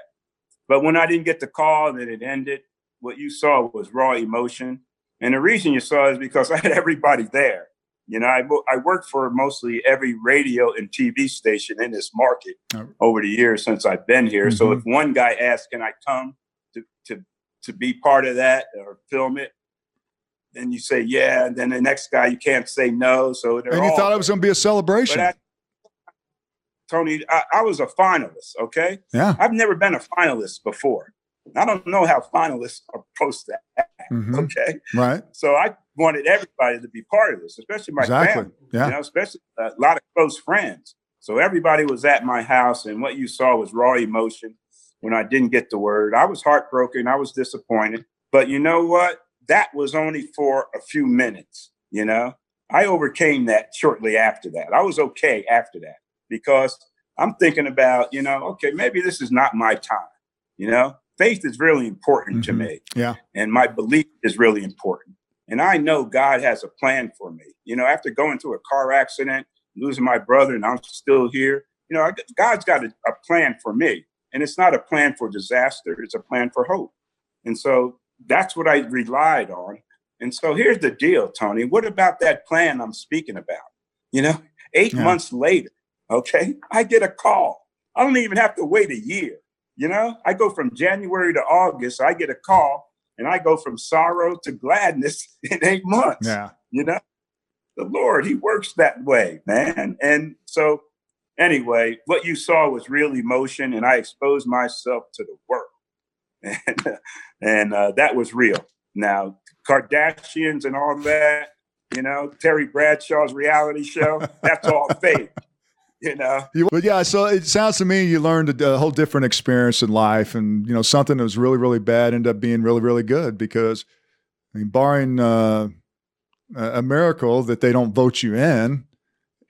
Speaker 2: But when I didn't get the call and it ended, what you saw was raw emotion. And the reason you saw is because [laughs] I had everybody there. You know, I, I worked for mostly every radio and TV station in this market
Speaker 1: Oh.
Speaker 2: over the years since I've been here. So
Speaker 1: Mhm.
Speaker 2: if one guy asks, "Can I come to to to be part of that or film it?" then you say, "Yeah," and then the next guy you can't say no. So
Speaker 1: And you
Speaker 2: all
Speaker 1: thought it was going to be a celebration.
Speaker 2: I, Tony, I, I was a finalist. Okay,
Speaker 1: yeah.
Speaker 2: I've never been a finalist before. I don't know how finalists are supposed to act.
Speaker 1: Mhm.
Speaker 2: Okay,
Speaker 1: Right.
Speaker 2: so I wanted everybody to be part of this, especially my
Speaker 1: Exactly.
Speaker 2: family.
Speaker 1: Yeah.
Speaker 2: You know, especially a lot of close friends. So everybody was at my house, and what you saw was raw emotion when I didn't get the word. I was heartbroken. I was disappointed. But you know what? That was only for a few minutes. You know, I overcame that shortly after that. I was okay after that because I'm thinking about, you know, okay, maybe this is not my time. You know, faith is really important to
Speaker 1: Mhm.
Speaker 2: me
Speaker 1: Yeah.
Speaker 2: and my belief is really important. And I know God has a plan for me. You know, after going through a car accident, losing my brother, and I'm still here, you know, God's got a, a plan for me. And it's not a plan for disaster, it's a plan for hope. And so that's what I relied on. And so here's the deal, Tony. What about that plan I'm speaking about? You know, eight
Speaker 1: Yeah.
Speaker 2: months later, okay, I get a call. I don't even have to wait a year. You know, I go from January to August, I get a call, and I go from sorrow to gladness [laughs] in eight months.
Speaker 1: Yeah.
Speaker 2: You know, the Lord, He works that way, man. And so, anyway, what you saw was real emotion, and I exposed myself to the world, and [laughs] and uh, that was real. Now, Kardashians and all that, you know, Terry Bradshaw's reality show, that's all [laughs] fake. You know,
Speaker 1: but yeah, so it sounds to me you learned a, a whole different experience in life, and you know something that was really, really bad ended up being really, really good because, I mean, barring uh, a miracle that they don't vote you in,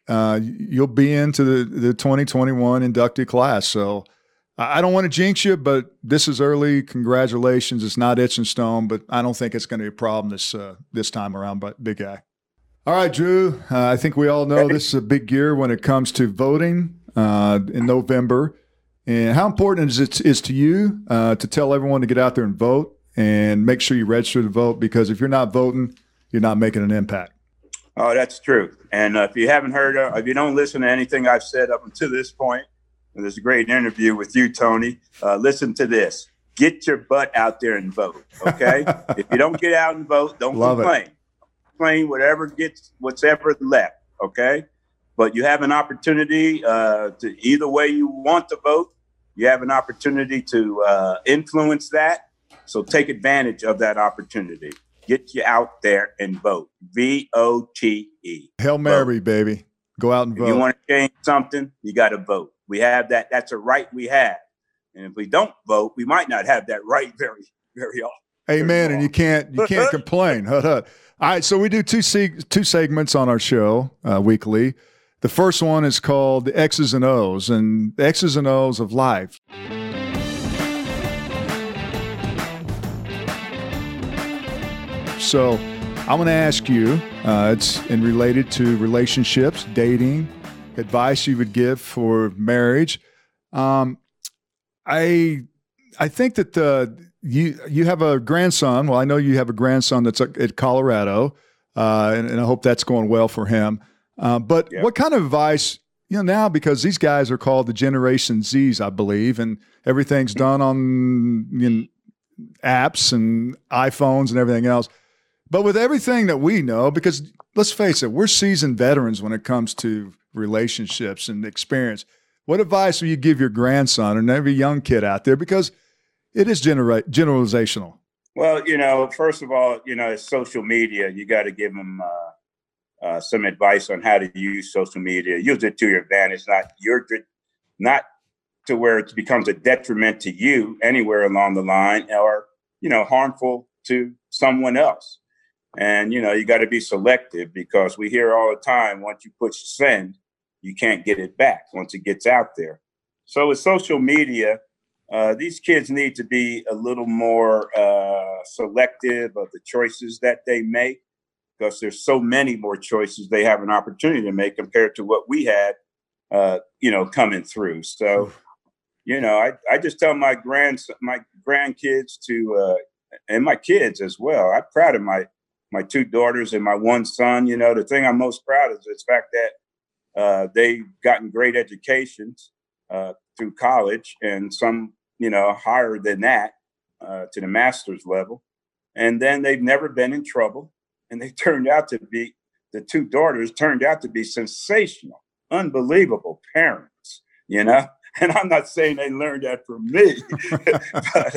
Speaker 1: uh, you'll be into the the 2021 inductee class. So, I don't want to jinx you, but this is early. Congratulations. It's not itch and stone, but I don't think it's going to be a problem this uh, this time around, but big guy. All right, Drew. Uh, I think we all know this is a big year when it comes to voting uh, in November. And how important is it is to you uh, to tell everyone to get out there and vote and make sure you register to vote? Because if you're not voting, you're not making an impact.
Speaker 2: Oh, that's true. And uh, if you haven't heard, uh, if you don't listen to anything I've said up until this point, there's a great interview with you, Tony. Uh, listen to this. Get your butt out there and vote. Okay. [laughs] if you don't get out and vote, don't Love complain. It. Complain whatever gets what's ever left. Okay. But you have an opportunity uh, to either way you want to vote. You have an opportunity to uh, influence that. So take advantage of that opportunity. Get you out there and vote. V O T E.
Speaker 1: Hail Mary, vote. baby. Go out and
Speaker 2: if
Speaker 1: vote.
Speaker 2: you want to change something, you got to vote. We have that. That's a right we have. And if we don't vote, we might not have that right very, very often.
Speaker 1: Amen. And you can't you can't [laughs] complain. All right, so we do two seg- two segments on our show uh, weekly. The first one is called the X's and O's, and the X's and O's of life. So I'm going to ask you, uh, it's in related to relationships, dating, advice you would give for marriage. Um, I I think that the you you have a grandson. Well, I know you have a grandson that's at Colorado, uh, and, and, I hope that's going well for him. Uh, but what kind of advice? You know now because these guys are called the Generation Zs, I believe, and everything's done on you know, apps and iPhones and everything else. But with everything that we know, because let's face it, we're seasoned veterans when it comes to relationships and experience. What advice will you give your grandson and every young kid out there? Because it is genera- generalizational.
Speaker 2: Well, you know, first of all, you know, it's social media. You got to give them uh, uh, some advice on how to use social media. Use it to your advantage, not your, not to where it becomes a detriment to you anywhere along the line, or you know, harmful to someone else. And you know, you got to be selective because we hear all the time once you push send, you can't get it back once it gets out there. So with social media, uh, these kids need to be a little more uh, selective of the choices that they make because there's so many more choices they have an opportunity to make compared to what we had, uh, you know, coming through. So, you know, I, I just tell my grand my grandkids to uh, and my kids as well. I'm proud of my my two daughters and my one son. You know, the thing I'm most proud of is the fact that uh, they've gotten great educations uh, through college and some, you know, higher than that uh, to the master's level. And then they've never been in trouble. And they [laughs] turned out to be, the two daughters turned out to be sensational, unbelievable parents, you know? [laughs] And I'm not saying they learned that from me, [laughs] but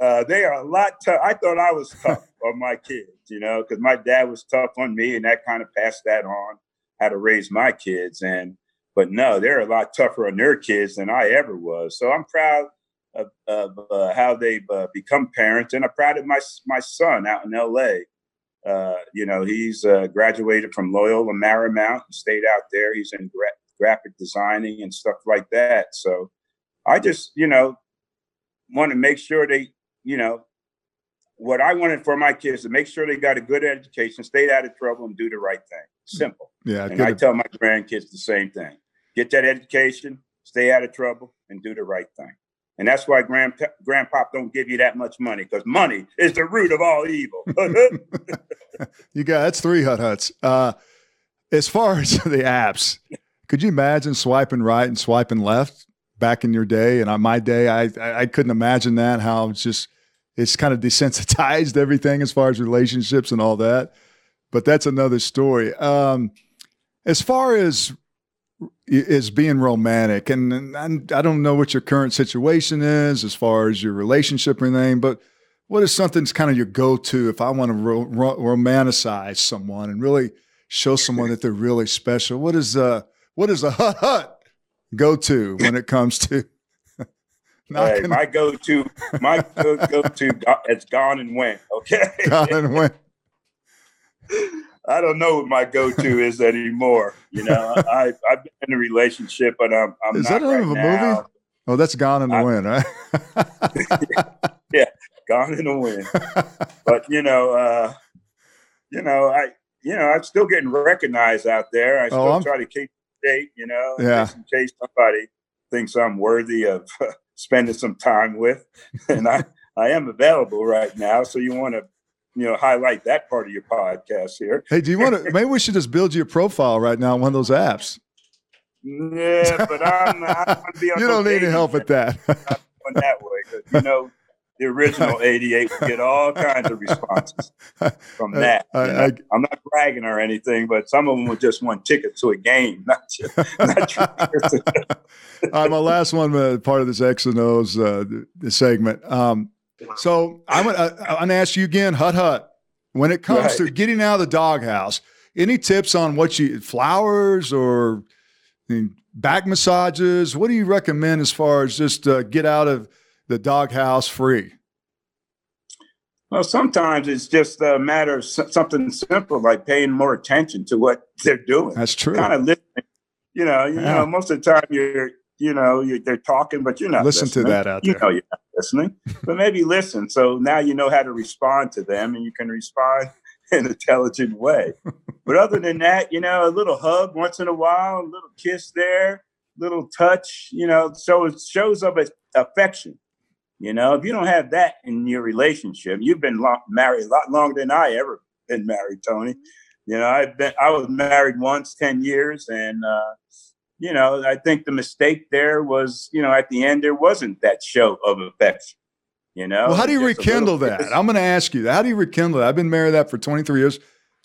Speaker 2: uh, they are a lot tough. I thought I was tough [laughs] on my kids, you know, because my dad was tough on me, and that kind of passed that on how to raise my kids. And but no, they're a lot tougher on their kids than I ever was. So I'm proud of, of uh, how they've uh, become parents, and I'm proud of my my son out in L.A. Uh, you know, he's uh, graduated from Loyola Marymount and stayed out there. He's in gra- graphic designing and stuff like that. So I just, you know, want to make sure they you know, what I wanted for my kids to make sure they got a good education, stay out of trouble, and do the right thing. Simple.
Speaker 1: Yeah.
Speaker 2: And I tell my grandkids the same thing: get that education, stay out of trouble, and do the right thing. And that's why grandpa, grandpop don't give you that much money because money is the root of all evil. [laughs] [laughs]
Speaker 1: you got that's three hut huts. Uh, as far as [laughs] the apps, could you imagine swiping right and swiping left back in your day? And on my day, I I couldn't imagine that. How it's just it's kind of desensitized [laughs] everything as far as relationships and all that. But that's another story. Um, as far as is being romantic, and, and, I don't know what your current situation is as far as your relationship or anything, but what is something that's kind of your go-to if I want to ro- ro- romanticize someone and really show someone that they're really special? What is uh what is a [laughs] hut hut go to when it comes to [laughs]
Speaker 2: Hey, my go-to, my go-to, it's gone and went. Okay, [laughs]
Speaker 1: gone and went.
Speaker 2: I don't know what my go-to [laughs] is anymore. You know, I I've been in a relationship, but I'm I'm
Speaker 1: is
Speaker 2: not
Speaker 1: that
Speaker 2: right
Speaker 1: of a
Speaker 2: now.
Speaker 1: movie? Oh, that's gone in the I, wind, right?
Speaker 2: yeah, gone in the wind. but you know, uh, you know, I you know, I'm still getting recognized out there. I oh, still oh, try to keep date, you know,
Speaker 1: yeah.
Speaker 2: in case somebody thinks I'm worthy of [laughs] spending some time with. [laughs] And I, I am available right now. So you want to, you know, highlight that part of your podcast here.
Speaker 1: Hey, do you want to, [laughs] maybe we should just build you a profile right now on one of those apps.
Speaker 2: Yeah, but I'm, I'm
Speaker 1: you don't need any help with that.
Speaker 2: that way, you know the original [laughs] 88 would get all kinds of responses from that. I, am not bragging or anything, but some of them would just want tickets to a game, [laughs] not just. Not [laughs]
Speaker 1: uh, my last one, uh, part of this X and O's uh, segment. Um, so I'm going to ask you again, Hut Hut, when it comes right. to getting out of the doghouse, any tips on what you, flowers or back massages? What do you recommend as far as just uh, get out of – the doghouse free?
Speaker 2: Well, sometimes it's just a matter of something simple like paying more attention to what they're doing.
Speaker 1: That's true.
Speaker 2: Kind of listening. You know, you yeah. know, most of the time you're, you know, you're, they're talking, but you're not
Speaker 1: listen
Speaker 2: listening.
Speaker 1: to that out there.
Speaker 2: you know, you're not listening, [laughs] but maybe listen. So now you know how to respond to them, and you can respond [laughs] in an intelligent way. but other than that, you know, a little hug once in a while, a little kiss there, little touch, you know, so it shows of affection. You know, if you don't have that in your relationship, you've been long, married a lot longer than I ever been married, Tony. You know, I've been I was married once, ten years, and uh, you know, I think the mistake there was, you know, at the end there wasn't that show of affection. You know,
Speaker 1: well, how do you rekindle that? I'm going to ask you. that. How do you rekindle that? I've been married that for 23 years.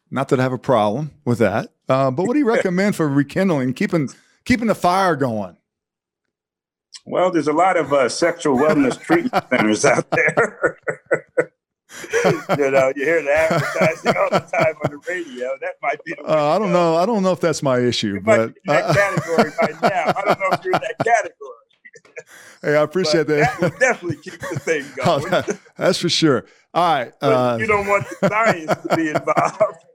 Speaker 1: Not that I have a problem with that, uh, but what do you [laughs] recommend for rekindling, keeping keeping the fire going?
Speaker 2: Well, there's a lot of uh, sexual wellness [laughs] treatment centers out there. [laughs] you know, you hear the advertising all the time on the radio. That might be.
Speaker 1: Uh, I don't know. I don't know if that's my issue,
Speaker 2: you
Speaker 1: but
Speaker 2: that uh, [laughs] category right now. I don't know if you're in that category.
Speaker 1: hey, I appreciate
Speaker 2: but
Speaker 1: that.
Speaker 2: That definitely keep the thing oh, going. Oh, that,
Speaker 1: that's for sure. All right.
Speaker 2: Uh, you don't want the science to be involved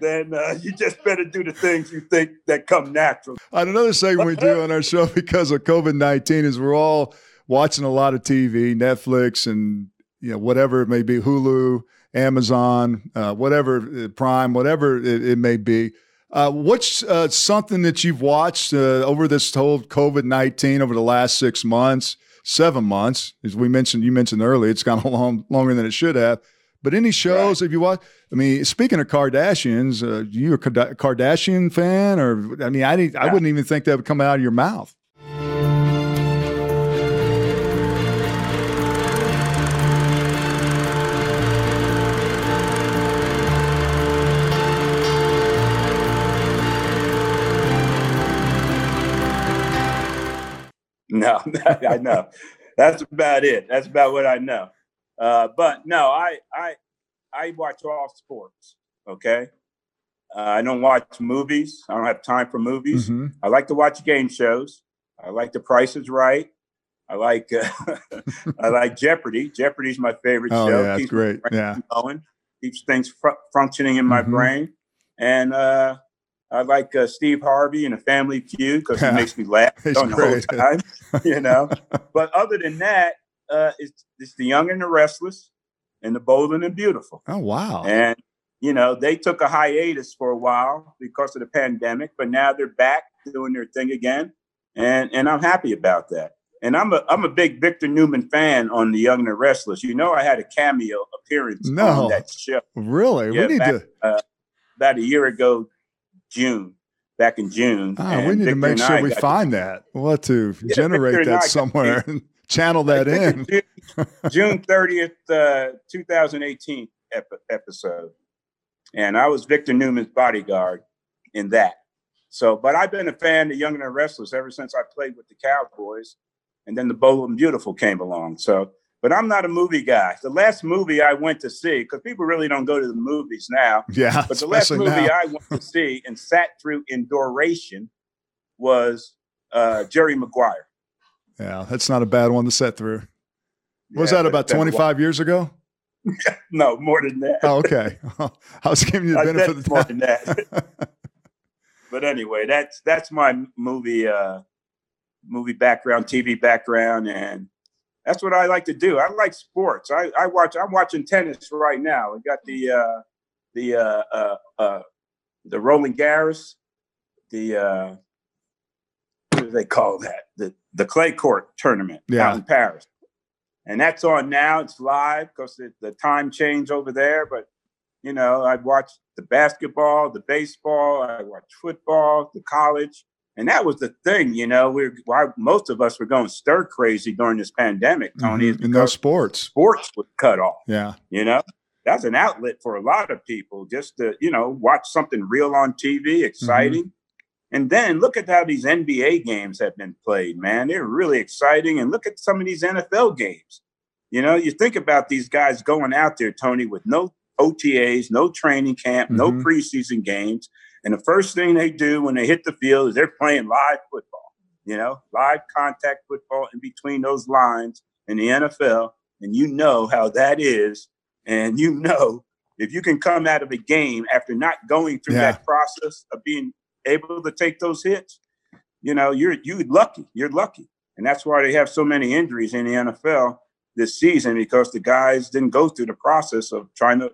Speaker 2: then uh, [laughs] you just better do the things you think that come natural.
Speaker 1: On another segment we do [laughs] on our show because of COVID nineteen is we're all watching a lot of TV, Netflix, and you know whatever it may be, Hulu, Amazon, uh, whatever uh, Prime, whatever it, it may be. Uh, what's uh, something that you've watched uh, over this whole COVID nineteen over the last six months, seven months? As we mentioned, you mentioned earlier, it's gone [laughs] long longer than it should have. But any shows, right. if you watch, I mean, speaking of Kardashians, uh, you a Kardashian fan, or I mean, I yeah. I wouldn't even think that would come out of your mouth.
Speaker 2: No, [laughs] I know. That's about it. That's about what I know. Uh, but no, I I I watch all sports. Okay, uh, I don't watch movies. I don't have time for movies. Mm-hmm. I like to watch game shows. I like The Price is Right. I like uh, [laughs] I like Jeopardy. Jeopardy's my favorite
Speaker 1: oh,
Speaker 2: show.
Speaker 1: Yeah, that's great. Yeah,
Speaker 2: going, keeps things fr- functioning in my mm-hmm. brain, and uh, I like uh, Steve Harvey and a Family Feud because he [laughs] makes me laugh the whole time. you know, [laughs] but other than that, uh, it's, it's the young and the restless and the bold and the beautiful.
Speaker 1: Oh, wow.
Speaker 2: And, you know, they took a hiatus for a while because of the pandemic, but now they're back doing their thing again. And, and I'm happy about that. And I'm a I'm a big Victor Newman fan on The Young and the Restless. You know, I had a cameo appearance no, on that show.
Speaker 1: Really?
Speaker 2: Yeah,
Speaker 1: we need
Speaker 2: back,
Speaker 1: to
Speaker 2: uh, about a year ago, June. Back in June.
Speaker 1: Oh, we need Victor to make sure we find that. We'll have to yeah, generate Victor that somewhere channel that in.
Speaker 2: June, 30th, uh, 2018 ep- episode. And I was Victor Newman's bodyguard in that. So, but I've been a fan of Young and the Restless ever since I played with the Cowboys. And then the Bold and Beautiful came along. So, but I'm not a movie guy. The last movie I went to see, because people really don't go to the movies now. [laughs]
Speaker 1: Yeah.
Speaker 2: But the last movie
Speaker 1: now.
Speaker 2: I went to [laughs] see and sat through in duration was uh, Jerry Maguire.
Speaker 1: Yeah, that's not a bad one to set through. Yeah, was that about 25 years ago? [laughs]
Speaker 2: no, more than that.
Speaker 1: Oh, okay. [laughs] I was giving you the benefit of the
Speaker 2: more than that. [laughs] but anyway, that's that's my movie uh, movie background, TV background, and that's what I like to do. I like sports. I, I watch. I'm watching tennis right now. We got the uh, the uh, uh, uh, the Roland Garros, the uh, what do they call that? The the clay court tournament yeah. in Paris, and that's on now. It's live because the, the time change over there. But you know, I watch the basketball, the baseball, I watch football, the college, and that was the thing. You know, we why most of us were going stir crazy during this pandemic. Tony,
Speaker 1: mm-hmm. in those sports,
Speaker 2: sports was cut off.
Speaker 1: Yeah,
Speaker 2: you know, that's an outlet for a lot of people just to you know watch something real on TV, mm-hmm. exciting. Mm-hmm. And then look at how these NBA games have been played, man. They're really exciting. And look at some of these NFL games. You know, you think about these guys going out there, Tony, with no OTAs, no training camp, mm-hmm. no preseason games. And the first thing they do when they hit the field is they're playing live football, you know, live contact football in between those lines in the NFL. And you know how that is. And you know, if you can come out of a game after not going through yeah. that process of being able to take those hits, you know, you're you're lucky. You're lucky. And that's why they have so many injuries in the NFL this season because the guys didn't go through the process of trying to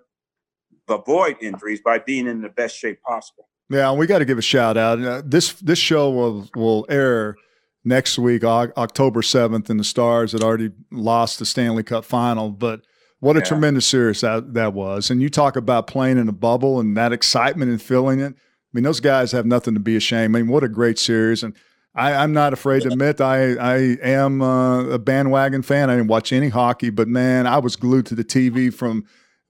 Speaker 2: avoid injuries by being in the best shape possible.
Speaker 1: Yeah, we got to give a shout out. Uh, this this show will will air next week, October seventh, and the Stars had already lost the Stanley Cup final. But what a yeah. tremendous series that that was! And you talk about playing in a bubble and that excitement and feeling it. I mean, those guys have nothing to be ashamed. I mean, what a great series! And I, am not afraid to admit I I am uh, a bandwagon fan. I didn't watch any hockey, but man, I was glued to the TV from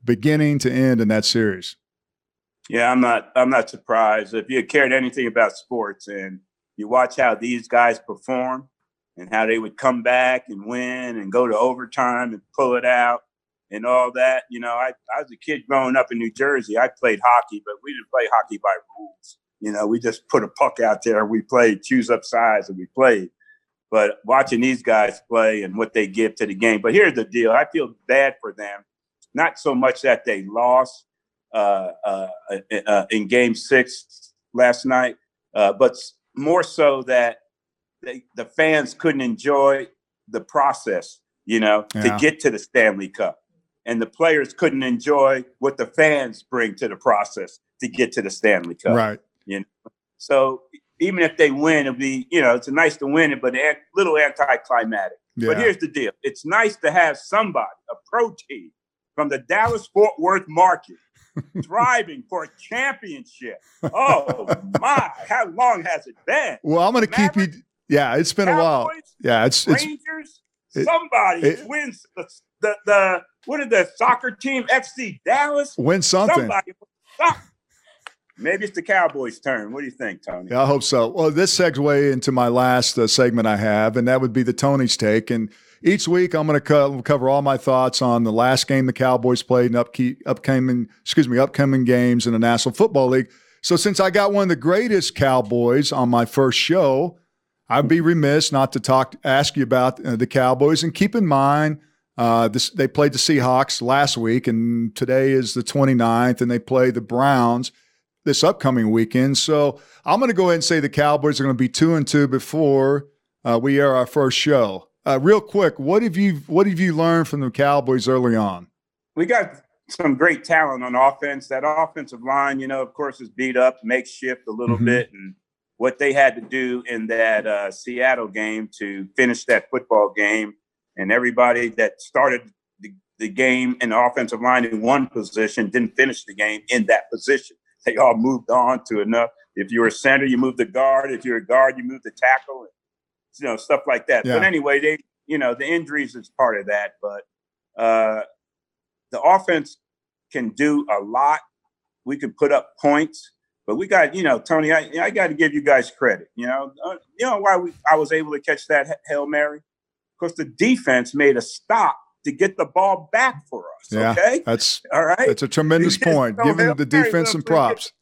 Speaker 1: beginning to end in that series.
Speaker 2: Yeah, I'm not I'm not surprised. If you cared anything about sports and you watch how these guys perform and how they would come back and win and go to overtime and pull it out and all that. You know, I, I was a kid growing up in New Jersey. I played hockey, but we didn't play hockey by rules. You know, we just put a puck out there. We played, choose up sides, and we played. But watching these guys play and what they give to the game. But here's the deal: I feel bad for them not so much that they lost uh, uh, uh, in Game Six last night, uh, but more so that they, the fans couldn't enjoy the process, you know, yeah. to get to the Stanley Cup, and the players couldn't enjoy what the fans bring to the process to get to the Stanley Cup.
Speaker 1: Right.
Speaker 2: You know, so even if they win, it'll be you know it's nice to win it, but a little anticlimactic. Yeah. But here's the deal: it's nice to have somebody, a pro team, from the Dallas Fort Worth market, [laughs] thriving for a championship. Oh my! How long has it been?
Speaker 1: Well, I'm going to keep you. Yeah, it's been Cowboys, a while. Yeah, it's
Speaker 2: Rangers. It's, somebody it, wins the, the the what is the soccer team FC Dallas
Speaker 1: win something. Somebody,
Speaker 2: Maybe it's the Cowboys' turn. What do you think, Tony?
Speaker 1: Yeah, I hope so. Well, this segues into my last uh, segment I have, and that would be the Tony's take. And each week, I'm going to co- cover all my thoughts on the last game the Cowboys played and upkeep, upcoming, excuse me, upcoming games in the National Football League. So, since I got one of the greatest Cowboys on my first show, I'd be remiss not to talk, ask you about uh, the Cowboys. And keep in mind, uh, this, they played the Seahawks last week, and today is the 29th, and they play the Browns this upcoming weekend. So I'm going to go ahead and say the Cowboys are going to be two and two before uh, we air our first show. Uh, real quick, what have you what have you learned from the Cowboys early on?
Speaker 2: We got some great talent on offense. That offensive line, you know, of course, is beat up, makeshift a little mm-hmm. bit, and what they had to do in that uh, Seattle game to finish that football game, and everybody that started the, the game in the offensive line in one position didn't finish the game in that position. They all moved on to enough. If you're a center, you move the guard. If you're a guard, you move the tackle you know, stuff like that. Yeah. But anyway, they, you know, the injuries is part of that. But uh, the offense can do a lot. We can put up points, but we got, you know, Tony, I, I got to give you guys credit. You know, uh, you know why we, I was able to catch that hail mary because the defense made a stop to get the ball back for us.
Speaker 1: Yeah,
Speaker 2: okay,
Speaker 1: that's all right. That's a tremendous [laughs] point. Giving the defense some props.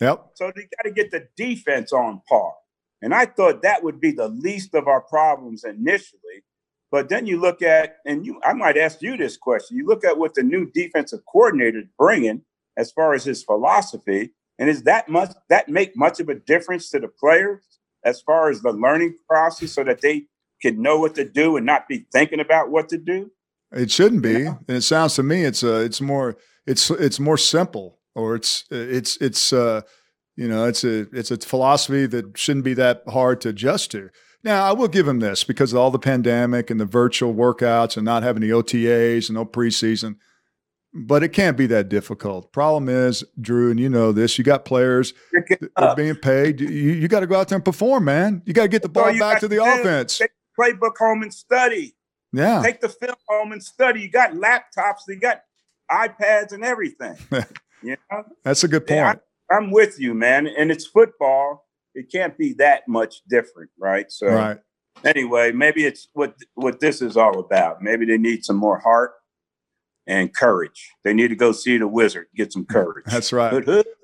Speaker 1: Yep.
Speaker 2: So they got to get the defense on par. And I thought that would be the least of our problems initially. But then you look at, and you, I might ask you this question. You look at what the new defensive coordinator is bringing as far as his philosophy, and is that much that make much of a difference to the players? as far as the learning process so that they can know what to do and not be thinking about what to do?
Speaker 1: It shouldn't be. And it sounds to me it's uh, it's more it's it's more simple or it's it's it's uh, you know it's a it's a philosophy that shouldn't be that hard to adjust to. Now I will give him this because of all the pandemic and the virtual workouts and not having the OTAs and no preseason. But it can't be that difficult. Problem is, Drew, and you know this, you got players that are being paid. You, you got to go out there and perform, man. You got to get the ball back to the
Speaker 2: do.
Speaker 1: offense.
Speaker 2: Take the playbook home and study.
Speaker 1: Yeah.
Speaker 2: Take the film home and study. You got laptops, you got iPads and everything. [laughs] you know?
Speaker 1: That's a good point.
Speaker 2: Yeah, I, I'm with you, man. And it's football. It can't be that much different, right? So
Speaker 1: right.
Speaker 2: anyway, maybe it's what what this is all about. Maybe they need some more heart and courage. They need to go see the wizard, get some [laughs] courage.
Speaker 1: That's right.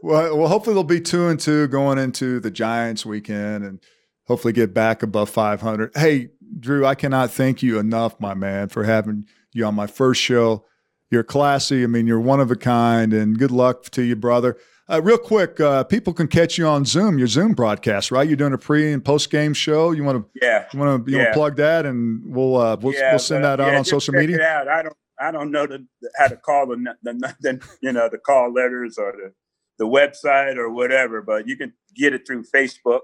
Speaker 1: Well, well, hopefully they'll be two and two going into the Giants weekend, and hopefully get back above 500. Hey, Drew, I cannot thank you enough, my man, for having you on my first show. You're classy. I mean, you're one of a kind, and good luck to you, brother. Uh, real quick, uh, people can catch you on Zoom, your Zoom broadcast, right? You're doing a pre and post game show. You want to,
Speaker 2: yeah,
Speaker 1: you want to, you yeah. want to plug that, and we'll uh, we'll,
Speaker 2: yeah,
Speaker 1: we'll send that out
Speaker 2: yeah,
Speaker 1: on social media.
Speaker 2: out. I don't I don't know the, how to call the, the, the you know the call letters or the the website or whatever, but you can get it through Facebook.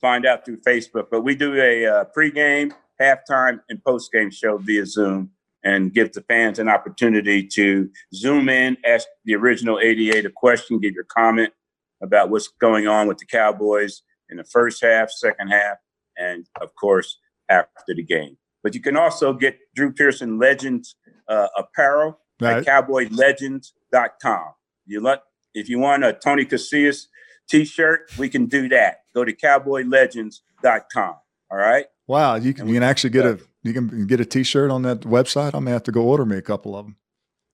Speaker 2: Find out through Facebook. But we do a uh, pregame, halftime, and postgame show via Zoom and give the fans an opportunity to zoom in, ask the original 88 a question, give your comment about what's going on with the Cowboys in the first half, second half, and of course, after the game. But you can also get Drew Pearson Legends uh, apparel right. at cowboylegends.com. You let, if you want a Tony Casillas t-shirt, we can do that. Go to cowboylegends.com. All right.
Speaker 1: Wow, you can, you can actually get a you can get a T-shirt on that website. I'm gonna have to go order me a couple of them.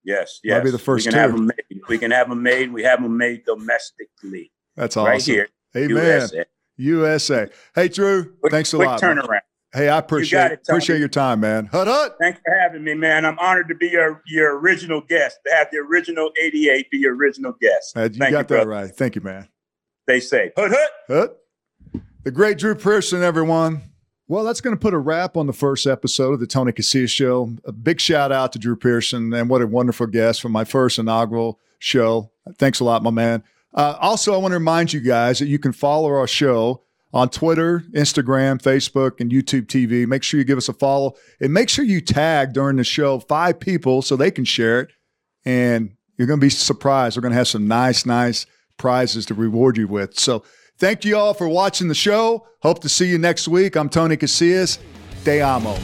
Speaker 2: Yes, yes.
Speaker 1: Might be the first.
Speaker 2: We can
Speaker 1: two.
Speaker 2: have them made. We can have them made. We have them made domestically.
Speaker 1: That's awesome.
Speaker 2: Right here,
Speaker 1: Amen.
Speaker 2: USA.
Speaker 1: USA. Hey, Drew.
Speaker 2: Quick,
Speaker 1: thanks a
Speaker 2: quick
Speaker 1: lot.
Speaker 2: turnaround.
Speaker 1: Man. Hey, I appreciate
Speaker 2: you it,
Speaker 1: appreciate your time, man. Hut hut.
Speaker 2: Thanks for having me, man. I'm honored to be your your original guest. To have the original 88 be your original guest.
Speaker 1: Uh, you
Speaker 2: Thank
Speaker 1: got
Speaker 2: you,
Speaker 1: that
Speaker 2: brother.
Speaker 1: right. Thank you, man.
Speaker 2: They say hut hut.
Speaker 1: Hut. The great Drew Pearson, everyone. Well, that's going to put a wrap on the first episode of the Tony Casillas Show. A big shout out to Drew Pearson, and what a wonderful guest for my first inaugural show. Thanks a lot, my man. Uh, also, I want to remind you guys that you can follow our show on Twitter, Instagram, Facebook, and YouTube TV. Make sure you give us a follow and make sure you tag during the show five people so they can share it. And you're going to be surprised. We're going to have some nice, nice prizes to reward you with. So, Thank you all for watching the show. Hope to see you next week. I'm Tony Casillas. Te amo.